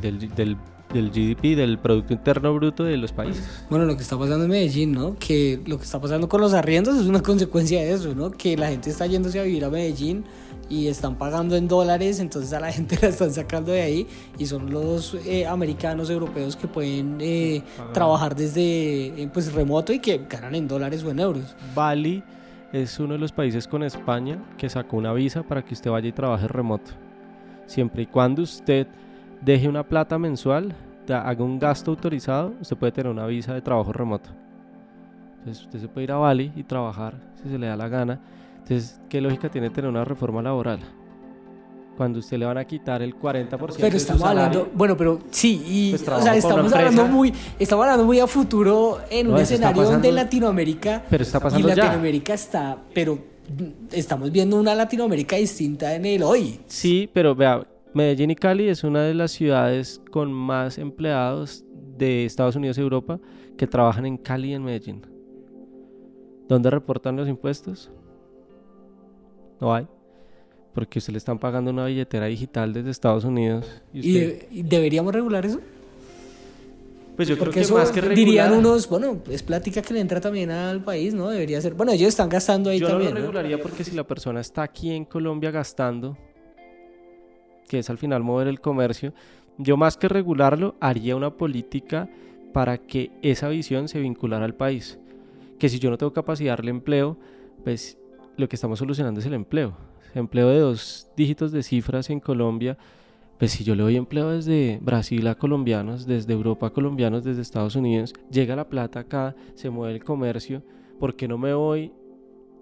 del, del, del del GDP, del Producto Interno Bruto de los países. Bueno, lo que está pasando en Medellín, ¿no? Que lo que está pasando con los arriendos es una consecuencia de eso, ¿no? Que la gente está yéndose a vivir a Medellín y están pagando en dólares, entonces a la gente la están sacando de ahí y son los eh, americanos, europeos que pueden eh, trabajar desde eh, pues remoto y que ganan en dólares o en euros. Bali es uno de los países con España que sacó una visa para que usted vaya y trabaje remoto. Siempre y cuando usted deje una plata mensual, haga un gasto autorizado, usted puede tener una visa de trabajo remoto. Entonces usted se puede ir a Bali y trabajar si se le da la gana. Entonces, ¿qué lógica tiene tener una reforma laboral? Cuando usted le van a quitar el 40% pero estamos hablando, bueno, pero sí, y, pues o sea, estamos hablando muy, estamos hablando muy a futuro en un escenario donde Latinoamérica pero está pasando y Latinoamérica está, pero estamos viendo una Latinoamérica distinta en el hoy. Sí, pero vea, Medellín y Cali es una de las ciudades con más empleados de Estados Unidos y Europa que trabajan en Cali y en Medellín. ¿Dónde reportan los impuestos? No hay. Porque usted le están pagando una billetera digital desde Estados Unidos. ¿Y, deberíamos regular eso? Pues yo creo que más que regular... Dirían unos, bueno, es plática que le entra también al país, ¿no? Debería ser. Bueno, ellos están gastando ahí también. Yo no lo regularía porque si la persona está aquí en Colombia gastando, que es al final mover el comercio, yo más que regularlo haría una política para que esa visión se vinculara al país. Que si yo no tengo capacidad de darle empleo, pues lo que estamos solucionando es el empleo. Empleo de dos dígitos de cifras en Colombia, pues si yo le doy empleo desde Brasil a colombianos, desde Europa a colombianos, desde Estados Unidos, llega la plata acá, se mueve el comercio, ¿por qué no me voy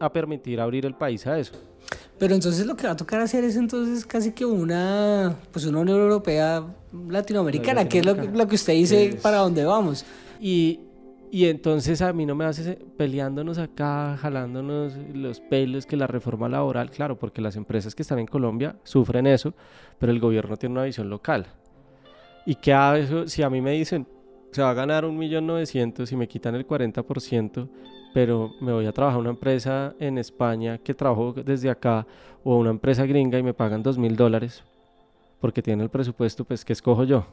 a permitir abrir el país a eso? Pero entonces lo que va a tocar hacer es entonces casi que una, pues una Unión Europea latinoamericana, que es lo, que usted dice para dónde vamos. Y, y entonces a mí no me hace peleándonos acá, jalándonos los pelos, que la reforma laboral, claro, porque las empresas que están en Colombia sufren eso, pero el gobierno tiene una visión local. Y que a eso, si a mí me dicen, se va a ganar un millón novecientos y me quitan el 40%, pero me voy a trabajar a una empresa en España que trabajo desde acá o una empresa gringa y me pagan dos mil dólares porque tiene el presupuesto, pues ¿qué escojo yo?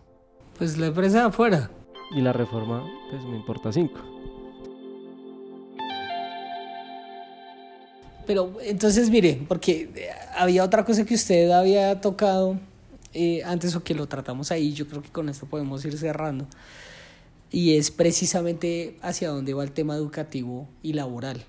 Pues la empresa de afuera. Y la reforma, pues me importa cinco. Pero entonces mire, porque había otra cosa que usted había tocado eh, antes o que lo tratamos ahí, yo creo que con esto podemos ir cerrando y es precisamente hacia dónde va el tema educativo y laboral.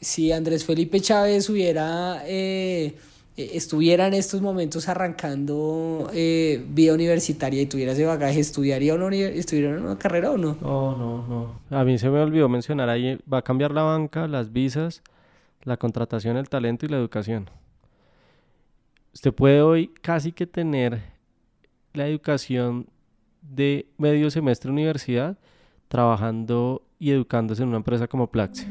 Si Andrés Felipe Chávez hubiera, eh, eh, estuviera en estos momentos arrancando eh, vida universitaria y tuviera ese bagaje, ¿estudiaría una, ¿estudiaría una carrera o no? No, no, no. A mí se me olvidó mencionar ahí, va a cambiar la banca, las visas, la contratación, el talento y la educación. Usted puede hoy casi que tener la educación de medio semestre universidad trabajando y educándose en una empresa como Plaxi.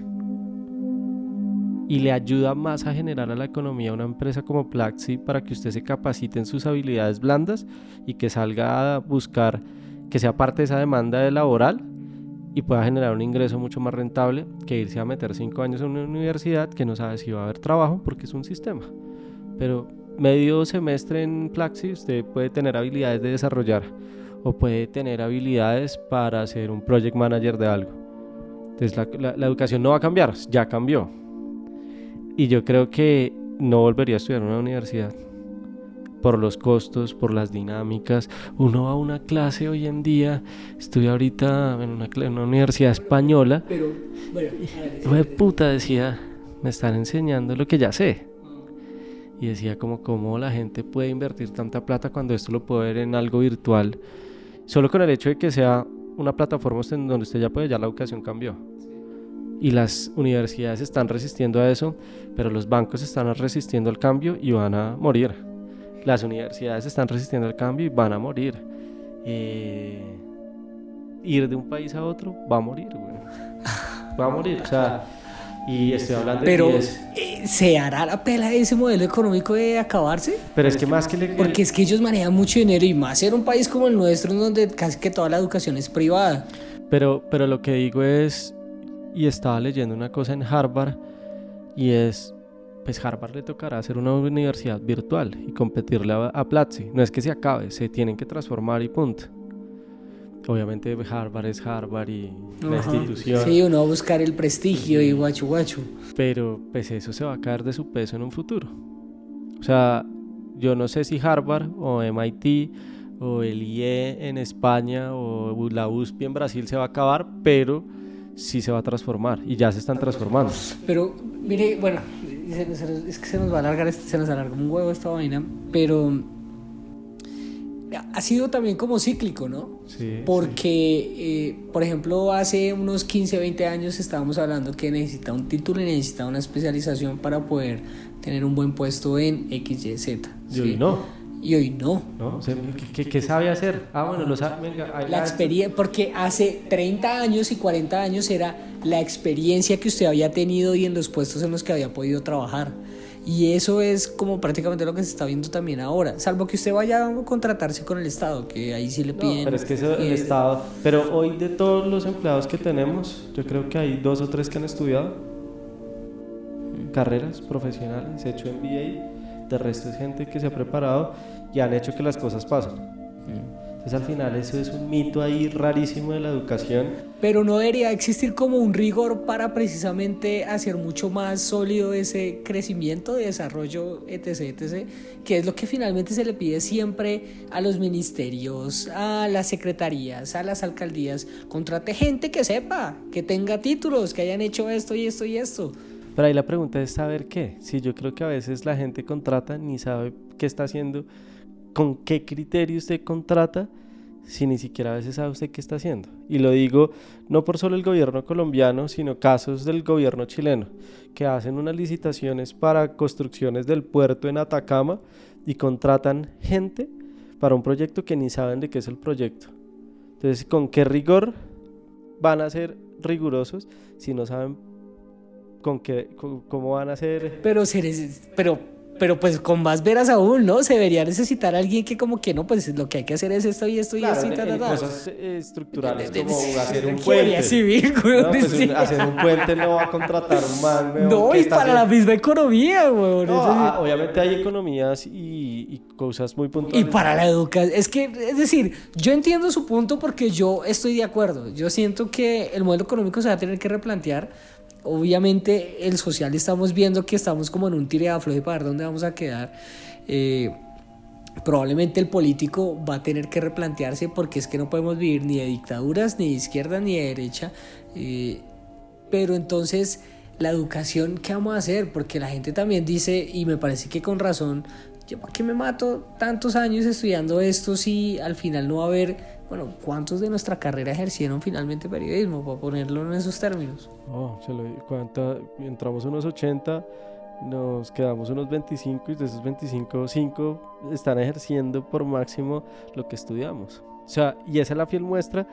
Y le ayuda más a generar a la economía una empresa como Plaxi para que usted se capacite en sus habilidades blandas y que salga a buscar que sea parte de esa demanda de laboral y pueda generar un ingreso mucho más rentable que irse a meter cinco años en una universidad que no sabe si va a haber trabajo porque es un sistema. Pero medio semestre en Plaxi usted puede tener habilidades de desarrollar o puede tener habilidades para ser un project manager de algo. Entonces la, la, educación no va a cambiar, ya cambió. Y yo creo que no volvería a estudiar en una universidad por los costos, por las dinámicas. Uno va a una clase hoy en día, estuve ahorita en una, en una universidad española. Pero, bueno, puta decía, me están enseñando lo que ya sé. Y decía como cómo la gente puede invertir tanta plata cuando esto lo puede ver en algo virtual Solo con el hecho de que sea una plataforma donde usted ya puede, ya la educación cambió. Y las universidades están resistiendo a eso, pero los bancos están resistiendo al cambio y van a morir. Las universidades están resistiendo al cambio y van a morir. Eh, ir de un país a otro va a morir, Va a morir. O sea, Y estoy hablando de Pero, eh, ¿se hará la pela ese modelo económico de acabarse? Pero es que más que... Le... Porque es que ellos manejan mucho dinero y más ser un país como el nuestro, en donde casi que toda la educación es privada. Pero, pero lo que digo es, y estaba leyendo una cosa en Harvard, y es, pues Harvard le tocará hacer una universidad virtual y competirle a, a Platzi. No es que se acabe, se tienen que transformar y punto. Obviamente Harvard es Harvard y la institución. Sí, uno va a buscar el prestigio y guacho guacho. Pero pues eso se va a caer de su peso en un futuro. O sea, yo no sé si Harvard o MIT o el IE en España o la USP en Brasil se va a acabar, pero sí se va a transformar y ya se están transformando. Pero mire, bueno, es que se nos va a alargar, se nos alarga un huevo esta vaina, pero ha sido también como cíclico, ¿no? Sí. Porque, eh, por ejemplo, hace unos 15, 20 años estábamos hablando que necesita un título y necesita una especialización para poder tener un buen puesto en XYZ. Y hoy no. Y hoy no. ¿No? ¿qué, sabe hacer? Ah, bueno, lo sabe. la experiencia, porque hace 30 años y 40 años era la experiencia que usted había tenido y en los puestos en los que había podido trabajar. Y eso es como prácticamente lo que se está viendo también ahora, salvo que usted vaya a contratarse con el Estado, que ahí sí le piden. pero es que eso, el Estado. Pero hoy de todos los empleados que tenemos, yo creo que hay dos o tres que han estudiado carreras profesionales, hecho MBA, de resto es gente que se ha preparado y han hecho que las cosas pasen. Entonces al final eso es un mito ahí rarísimo de la educación. Pero no debería existir como un rigor para precisamente hacer mucho más sólido ese crecimiento, desarrollo, etc., etc., que es lo que finalmente se le pide siempre a los ministerios, a las secretarías, a las alcaldías. Contrate gente que sepa, que tenga títulos, que hayan hecho esto y esto y esto. Pero ahí la pregunta es saber qué. Si yo creo que a veces la gente contrata ni sabe qué está haciendo con qué criterio usted contrata si ni siquiera a veces sabe usted qué está haciendo. Y lo digo no por solo el gobierno colombiano, sino casos del gobierno chileno, que hacen unas licitaciones para construcciones del puerto en Atacama y contratan gente para un proyecto que ni saben de qué es el proyecto. Entonces, ¿con qué rigor van a ser rigurosos si no saben con qué, cómo van a ser? Pero, pero pero pues con más veras aún, ¿no? Se debería necesitar a alguien que como que no, pues lo que hay que hacer es esto y esto y esto y tal, Cosas eh, estructurales como hacer un puente. Civil, no, pues hacer un puente no va a contratar un man, No, y para la misma economía, güey. No, ah, obviamente hay economías y, y, cosas muy puntuales. Y para la educación, es que, es decir, yo entiendo su punto porque yo estoy de acuerdo. Yo siento que el modelo económico se va a tener que replantear obviamente el social estamos viendo que estamos como en un tire de para ver dónde vamos a quedar. Eh, probablemente el político va a tener que replantearse porque es que no podemos vivir ni de dictaduras, ni de izquierda, ni de derecha. Eh, pero entonces, la educación, ¿qué vamos a hacer? Porque la gente también dice, y me parece que con razón, ¿yo para qué me mato tantos años estudiando esto si al final no va a haber bueno, ¿cuántos de nuestra carrera ejercieron finalmente periodismo, para ponerlo en esos términos? Oh, se lo, cuánta, entramos unos 80, nos quedamos unos 25 y de esos 25, 5 están ejerciendo por máximo lo que estudiamos. O sea, y esa es la fiel muestra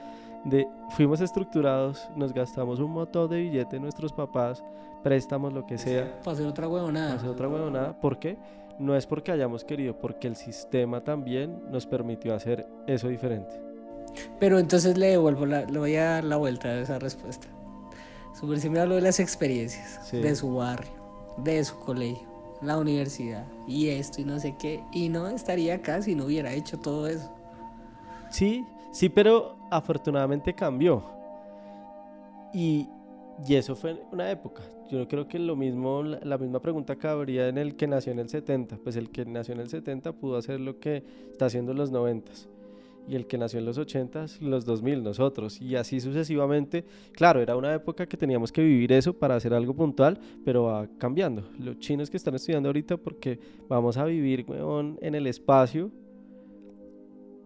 de fuimos estructurados, nos gastamos un montón de billete nuestros papás, préstamos lo que sea. Para hacer otra huevonada. Para hacer otra huevonada. ¿Por qué? No es porque hayamos querido, porque el sistema también nos permitió hacer eso diferente. Pero entonces le devuelvo, la, le voy a dar la vuelta a esa respuesta. Super si me habló de las experiencias, de su barrio, de su colegio, la universidad y esto y no sé qué. Y no estaría acá si no hubiera hecho todo eso. Sí, sí, pero afortunadamente cambió. Y, y eso fue una época. Yo creo que lo mismo, la misma pregunta cabría en el que nació en el 70. Pues el que nació en el 70 pudo hacer lo que está haciendo en los 90 y el que nació en los 80, los 2000, nosotros, y así sucesivamente. Claro, era una época que teníamos que vivir eso para hacer algo puntual, pero va cambiando. Los chinos que están estudiando ahorita, porque vamos a vivir en el espacio,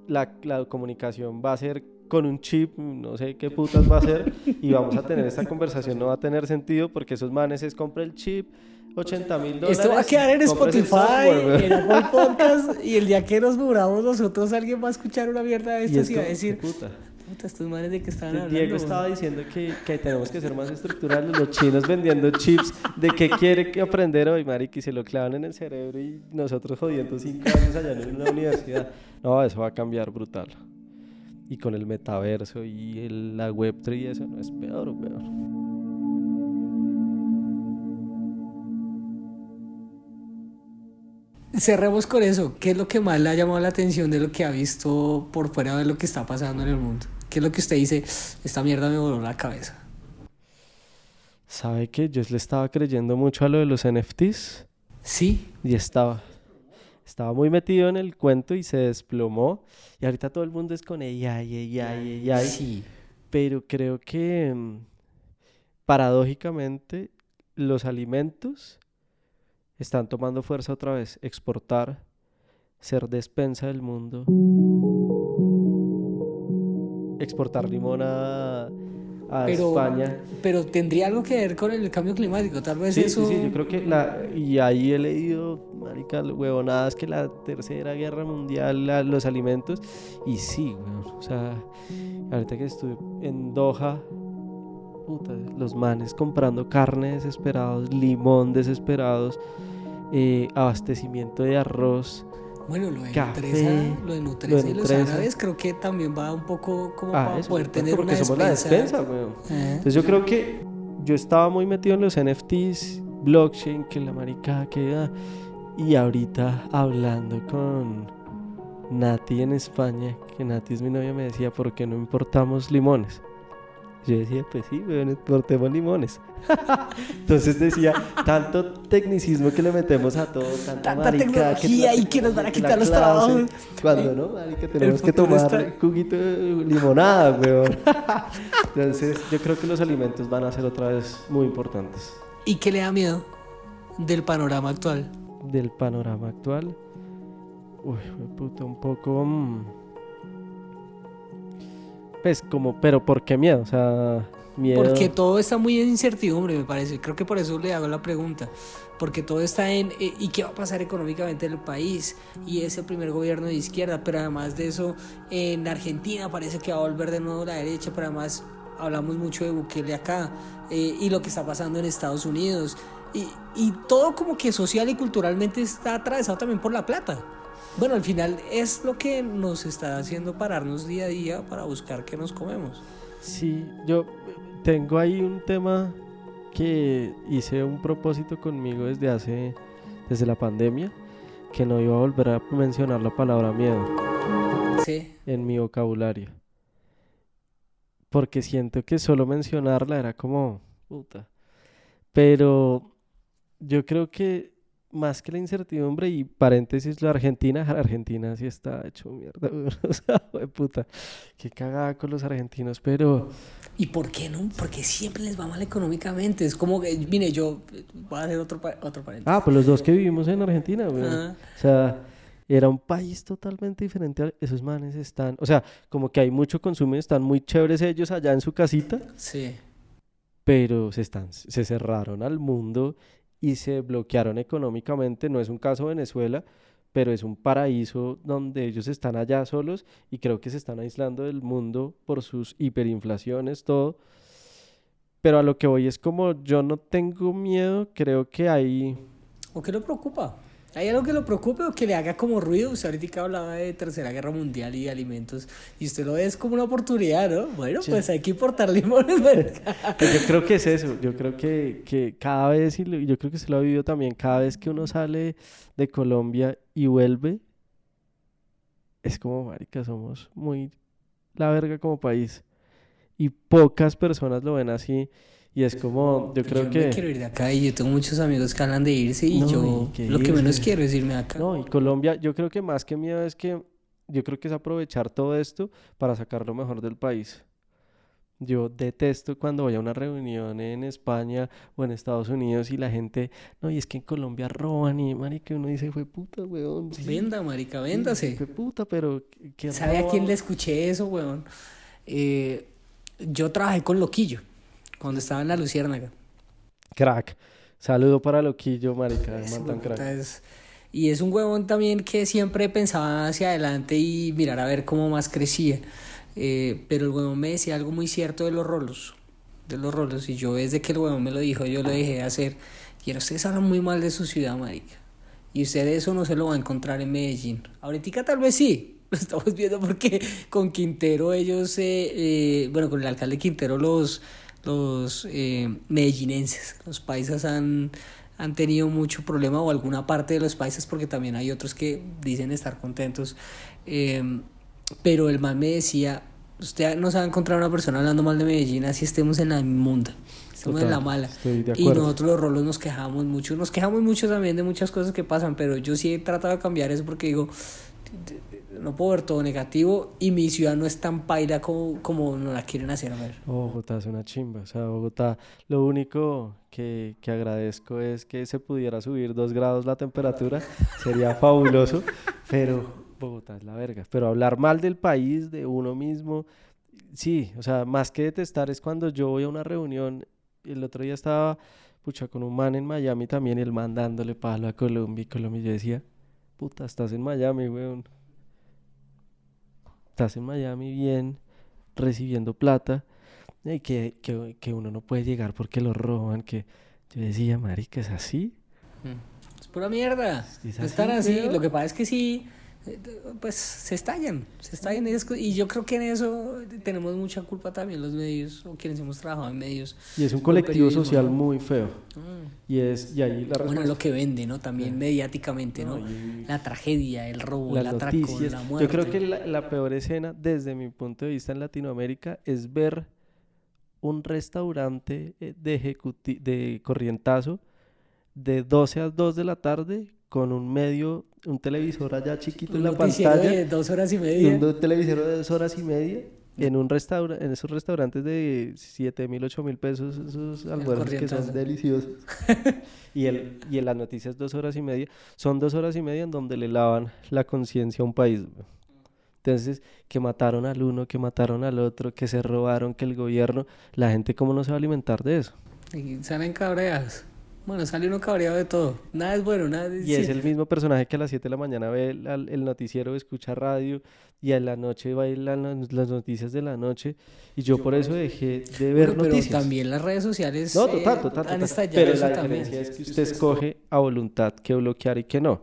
la, la comunicación va a ser con un chip, no sé qué putas va a ser, y vamos a tener esta conversación, no va a tener sentido porque esos manes es compra el chip, 80 mil dólares. Esto va a quedar en Spotify, en Apple Podcast, y el día que nos muramos nosotros, alguien va a escuchar una mierda de estas y, va a decir, puta, estos manes de que estaban hablando. Diego estaba diciendo que, que, tenemos que ser más estructurales, los chinos vendiendo chips de qué quiere que aprender hoy, marica, y se lo clavan en el cerebro y nosotros jodiendo cinco años allá en una universidad. No, eso va a cambiar brutal. Y con el metaverso y el, la Web3 y eso no es peor o peor. Cerremos con eso. ¿Qué es lo que más le ha llamado la atención de lo que ha visto por fuera de lo que está pasando en el mundo? ¿Qué es lo que usted dice? Esta mierda me voló la cabeza. ¿Sabe que yo le estaba creyendo mucho a lo de los NFTs? Sí. Y estaba. Estaba muy metido en el cuento y se desplomó. Y ahorita todo el mundo es con AI, AI, AI. Sí. Pero creo que mm, paradójicamente los alimentos están tomando fuerza otra vez. Exportar, ser despensa del mundo. Exportar limón a, España. Pero tendría algo que ver con el cambio climático, tal vez eso. Sí, sí, yo creo que la. Y ahí he leído, marica, huevonadas, que la tercera guerra mundial, los alimentos. Y sí, O sea, ahorita que estuve en Doha, los manes comprando carne desesperados, limón desesperados, eh, abastecimiento de arroz. Bueno, lo de café, lo de Nutresa, y los árabes creo que también va un poco como ah, para poder tener porque una somos despensa. La despensa eh. Entonces yo creo que yo estaba muy metido en los NFTs, blockchain, que la maricada que y ahorita hablando con Nati en España, que Nati es mi novia, me decía, ¿por qué no importamos limones? Yo decía, pues sí, weón, exportemos limones. Entonces decía, tanto tecnicismo que le metemos a todo, tanta, tanta tecnología y que nos van a quitar los trabajos. Cuando no, marica, tenemos que tomar juguito de limonada, weón. Entonces yo creo que los alimentos van a ser otra vez muy importantes. ¿Y qué le da miedo del panorama actual? Del panorama actual. Uy, puta, un poco... Mm, pues como, pero ¿por qué miedo? O sea, miedo. Porque todo está muy en incertidumbre, me parece. Creo que por eso le hago la pregunta. Porque todo está en eh, ¿y qué va a pasar económicamente en el país? Y es el primer gobierno de izquierda, pero además de eso, en Argentina parece que va a volver de nuevo la derecha, pero además hablamos mucho de Bukele acá eh, y lo que está pasando en Estados Unidos. Y, y todo como que social y culturalmente está atravesado también por la plata bueno, al final es lo que nos está haciendo pararnos día a día para buscar qué nos comemos. Sí, yo tengo ahí un tema que hice un propósito conmigo desde hace, desde la pandemia, que no iba a volver a mencionar la palabra miedo sí. en mi vocabulario. Porque siento que solo mencionarla era como puta. Pero yo creo que más que la incertidumbre y paréntesis, la Argentina, Argentina sí está hecho mierda, o sea, puta, qué cagada con los argentinos, pero... ¿Y por qué no? Porque siempre les va mal económicamente, es como que, mire, yo voy a hacer otro, otro paréntesis. Ah, pues los dos que vivimos en Argentina, güey. O sea, era un país totalmente diferente, a esos manes están, o sea, como que hay mucho consumo están muy chéveres ellos allá en su casita. Sí. Pero se, están, se cerraron al mundo y se bloquearon económicamente. No es un caso Venezuela, pero es un paraíso donde ellos están allá solos y creo que se están aislando del mundo por sus hiperinflaciones, todo. Pero a lo que voy es como yo no tengo miedo, creo que hay... ¿O qué lo preocupa? ¿Hay algo que lo preocupe o que le haga como ruido? Usted ahorita hablaba de Tercera Guerra Mundial y alimentos y usted lo ve es como una oportunidad, ¿no? Bueno, pues hay que importar limones. Pues yo creo que es eso. Yo creo que, que cada vez, y yo creo que se lo ha vivido también, cada vez que uno sale de Colombia y vuelve, es como, marica, somos muy la verga como país. Y pocas personas lo ven así. Y es como, yo creo que... Yo quiero ir de acá y yo tengo muchos amigos que hablan de irse y yo lo que menos quiero es irme de acá. No, y Colombia, yo creo que más que miedo es que, yo creo que es aprovechar todo esto para sacar lo mejor del país. Yo detesto cuando voy a una reunión en España o en Estados Unidos y la gente, no, y es que en Colombia roban y marica, uno dice, fue puta, weón. Venda, marica, véndase. Fue puta, pero... ¿Sabe a quién le escuché eso, weón? Eh, yo trabajé con Loquillo cuando estaba en la Luciérnaga. Crack. Saludo para Loquillo, marica. crack. y es un huevón también que siempre pensaba hacia adelante y mirar a ver cómo más crecía. Eh, pero el huevón me decía algo muy cierto de los rolos, de los rolos, y yo desde que el huevón me lo dijo, yo lo dejé de hacer. Y ustedes hablan muy mal de su ciudad, marica. Y usted eso no se lo va a encontrar en Medellín. Ahorita tal vez sí, lo estamos viendo porque con Quintero ellos, eh, eh, bueno, con el alcalde Quintero los, los eh, medellinenses, los paisas han, han tenido mucho problema o alguna parte de los paisas porque también hay otros que dicen estar contentos. pero el mal me decía, usted no se va a encontrar una persona hablando mal de Medellín así estemos en la inmunda. Estamos en la mala. Y nosotros los rolos nos quejamos mucho. Nos quejamos mucho también de muchas cosas que pasan, pero yo sí he tratado de cambiar eso porque digo, no puedo ver todo negativo y mi ciudad no es tan paila como, como nos la quieren hacer ver. Bogotá es una chimba, o sea, Bogotá, lo único que, que agradezco es que se pudiera subir dos grados la temperatura, sería fabuloso, pero Bogotá es la verga. Pero hablar mal del país, de uno mismo, sí, o sea, más que detestar es cuando yo voy a una reunión, el otro día estaba, pucha, con un man en Miami también, el man dándole palo a Colombia y Colombia, yo decía, puta, estás en Miami, weón. Estás en Miami bien, recibiendo plata, y que, que, que uno no puede llegar porque lo roban, que yo decía, marica, ¿es así? Mm. Es pura mierda. ¿Es Estar así, lo que pasa es que sí pues se estallan, se estallan y yo creo que en eso tenemos mucha culpa también los medios o quienes hemos trabajado en medios. Y es un colectivo social muy feo. Mm. Y es y ahí la Bueno, lo que vende, ¿no? También mediáticamente, ¿no? La tragedia, el robo, el atraco, la muerte. Yo creo que la, peor escena desde mi punto de vista en Latinoamérica es ver un restaurante eh, de de corrientazo de 12 a 2 de la tarde con un medio, un televisor allá chiquito en la pantalla. de dos horas y media. Un televisor de dos horas y media. En un restaurante, en esos restaurantes de 7 mil, 8 mil pesos, esos almuerzos que son deliciosos. y, el, y en las noticias dos horas y media. Son dos horas y media en donde le lavan la conciencia a un país. Entonces, que mataron al uno, que mataron al otro, que se robaron, que el gobierno, la gente cómo no se va a alimentar de eso. Y salen cabreadas. Bueno, sale uno cabreado de todo. Nada es bueno, nada es... Y es el mismo personaje que a las 7 de la mañana ve el, noticiero, escucha radio y a la noche va a las noticias de la noche. Y yo, por eso dejé de ver pero noticias. Pero también las redes sociales no, total, total, han estallado Pero la diferencia es que usted escoge a voluntad qué bloquear y qué no.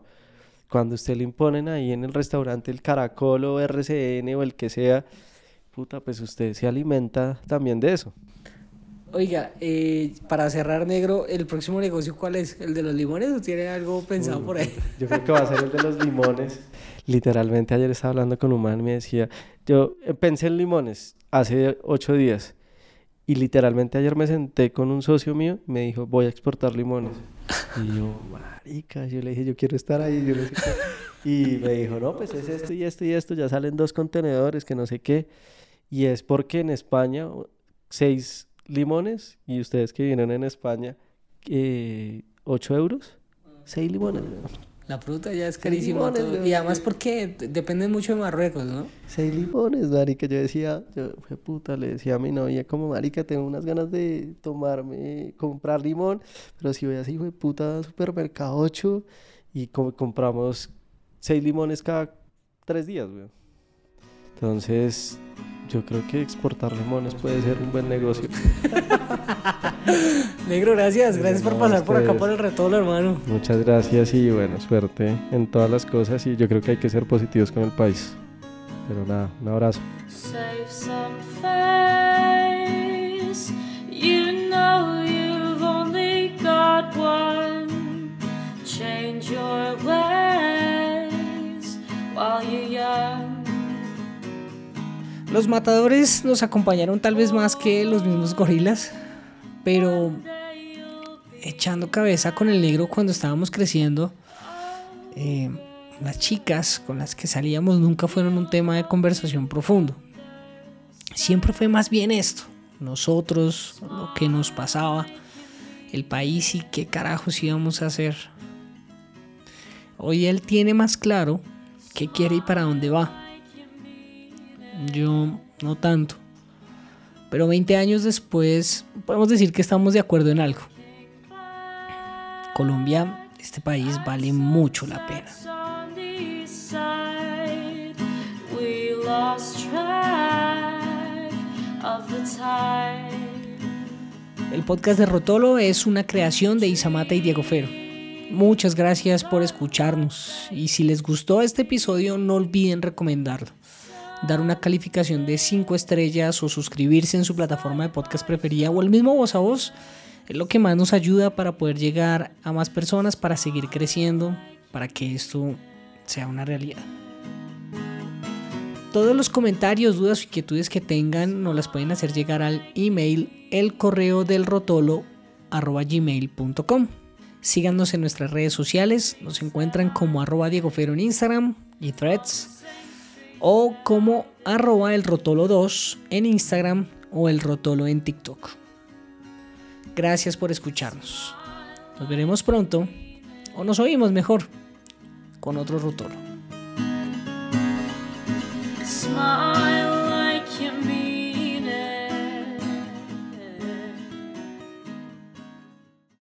Cuando usted le imponen ahí en el restaurante el caracol o RCN o el que sea, puta, pues usted se alimenta también de eso. Oiga, eh, para cerrar negro, ¿el próximo negocio cuál es? ¿El de los limones o tiene algo pensado por ahí? Yo creo que va a ser el de los limones. Literalmente ayer estaba hablando con un man y me decía, yo eh, pensé en limones hace ocho días y literalmente ayer me senté con un socio mío y me dijo, voy a exportar limones. Y yo, marica, yo le dije, yo quiero estar ahí. y me dijo, no, pues es esto y esto y esto, ya salen dos contenedores, que no sé qué. Y es porque en España seis limones y ustedes que vienen en España, eh, 8 euros, 6 limones. La fruta ya es carísima. y además porque depende mucho de Marruecos, ¿no? 6 limones, marica. Yo decía, yo, fue puta, le decía a mi novia, como marica, tengo unas ganas de tomarme, comprar limón, pero si voy así, fue puta, supermercado 8 y compramos 6 limones cada 3 días, güey. Entonces, yo creo que exportar limones puede ser un buen negocio. Negro, gracias. Gracias por pasar por acá por el retorno, hermano. Muchas gracias y bueno, suerte en todas las cosas y yo creo que hay que ser positivos con el país. Pero nada, un abrazo. Change your ways while you're young. Los matadores nos acompañaron tal vez más que los mismos gorilas, pero echando cabeza con el negro cuando estábamos creciendo, eh, las chicas con las que salíamos nunca fueron un tema de conversación profundo. Siempre fue más bien esto, nosotros, lo que nos pasaba, el país y qué carajos íbamos a hacer. Hoy él tiene más claro qué quiere y para dónde va yo no tanto. Pero 20 años después podemos decir que estamos de acuerdo en algo. Colombia, este país, vale mucho la pena. El podcast de Rotolo es una creación de Isamata y Diego Fero. Muchas gracias por escucharnos y si les gustó este episodio no olviden recomendarlo, dar una calificación de 5 estrellas o suscribirse en su plataforma de podcast preferida o el mismo voz a voz. Es lo que más nos ayuda para poder llegar a más personas, para seguir creciendo, para que esto sea una realidad. Todos los comentarios, dudas o inquietudes que tengan nos las pueden hacer llegar al email el correo del rotolo gmail.com. Síganos en nuestras redes sociales, nos encuentran como arroba Diego Fero en Instagram y threads o como arroba el rotolo 2 en Instagram o el rotolo en TikTok. Gracias por escucharnos. Nos veremos pronto o nos oímos mejor con otro rotolo.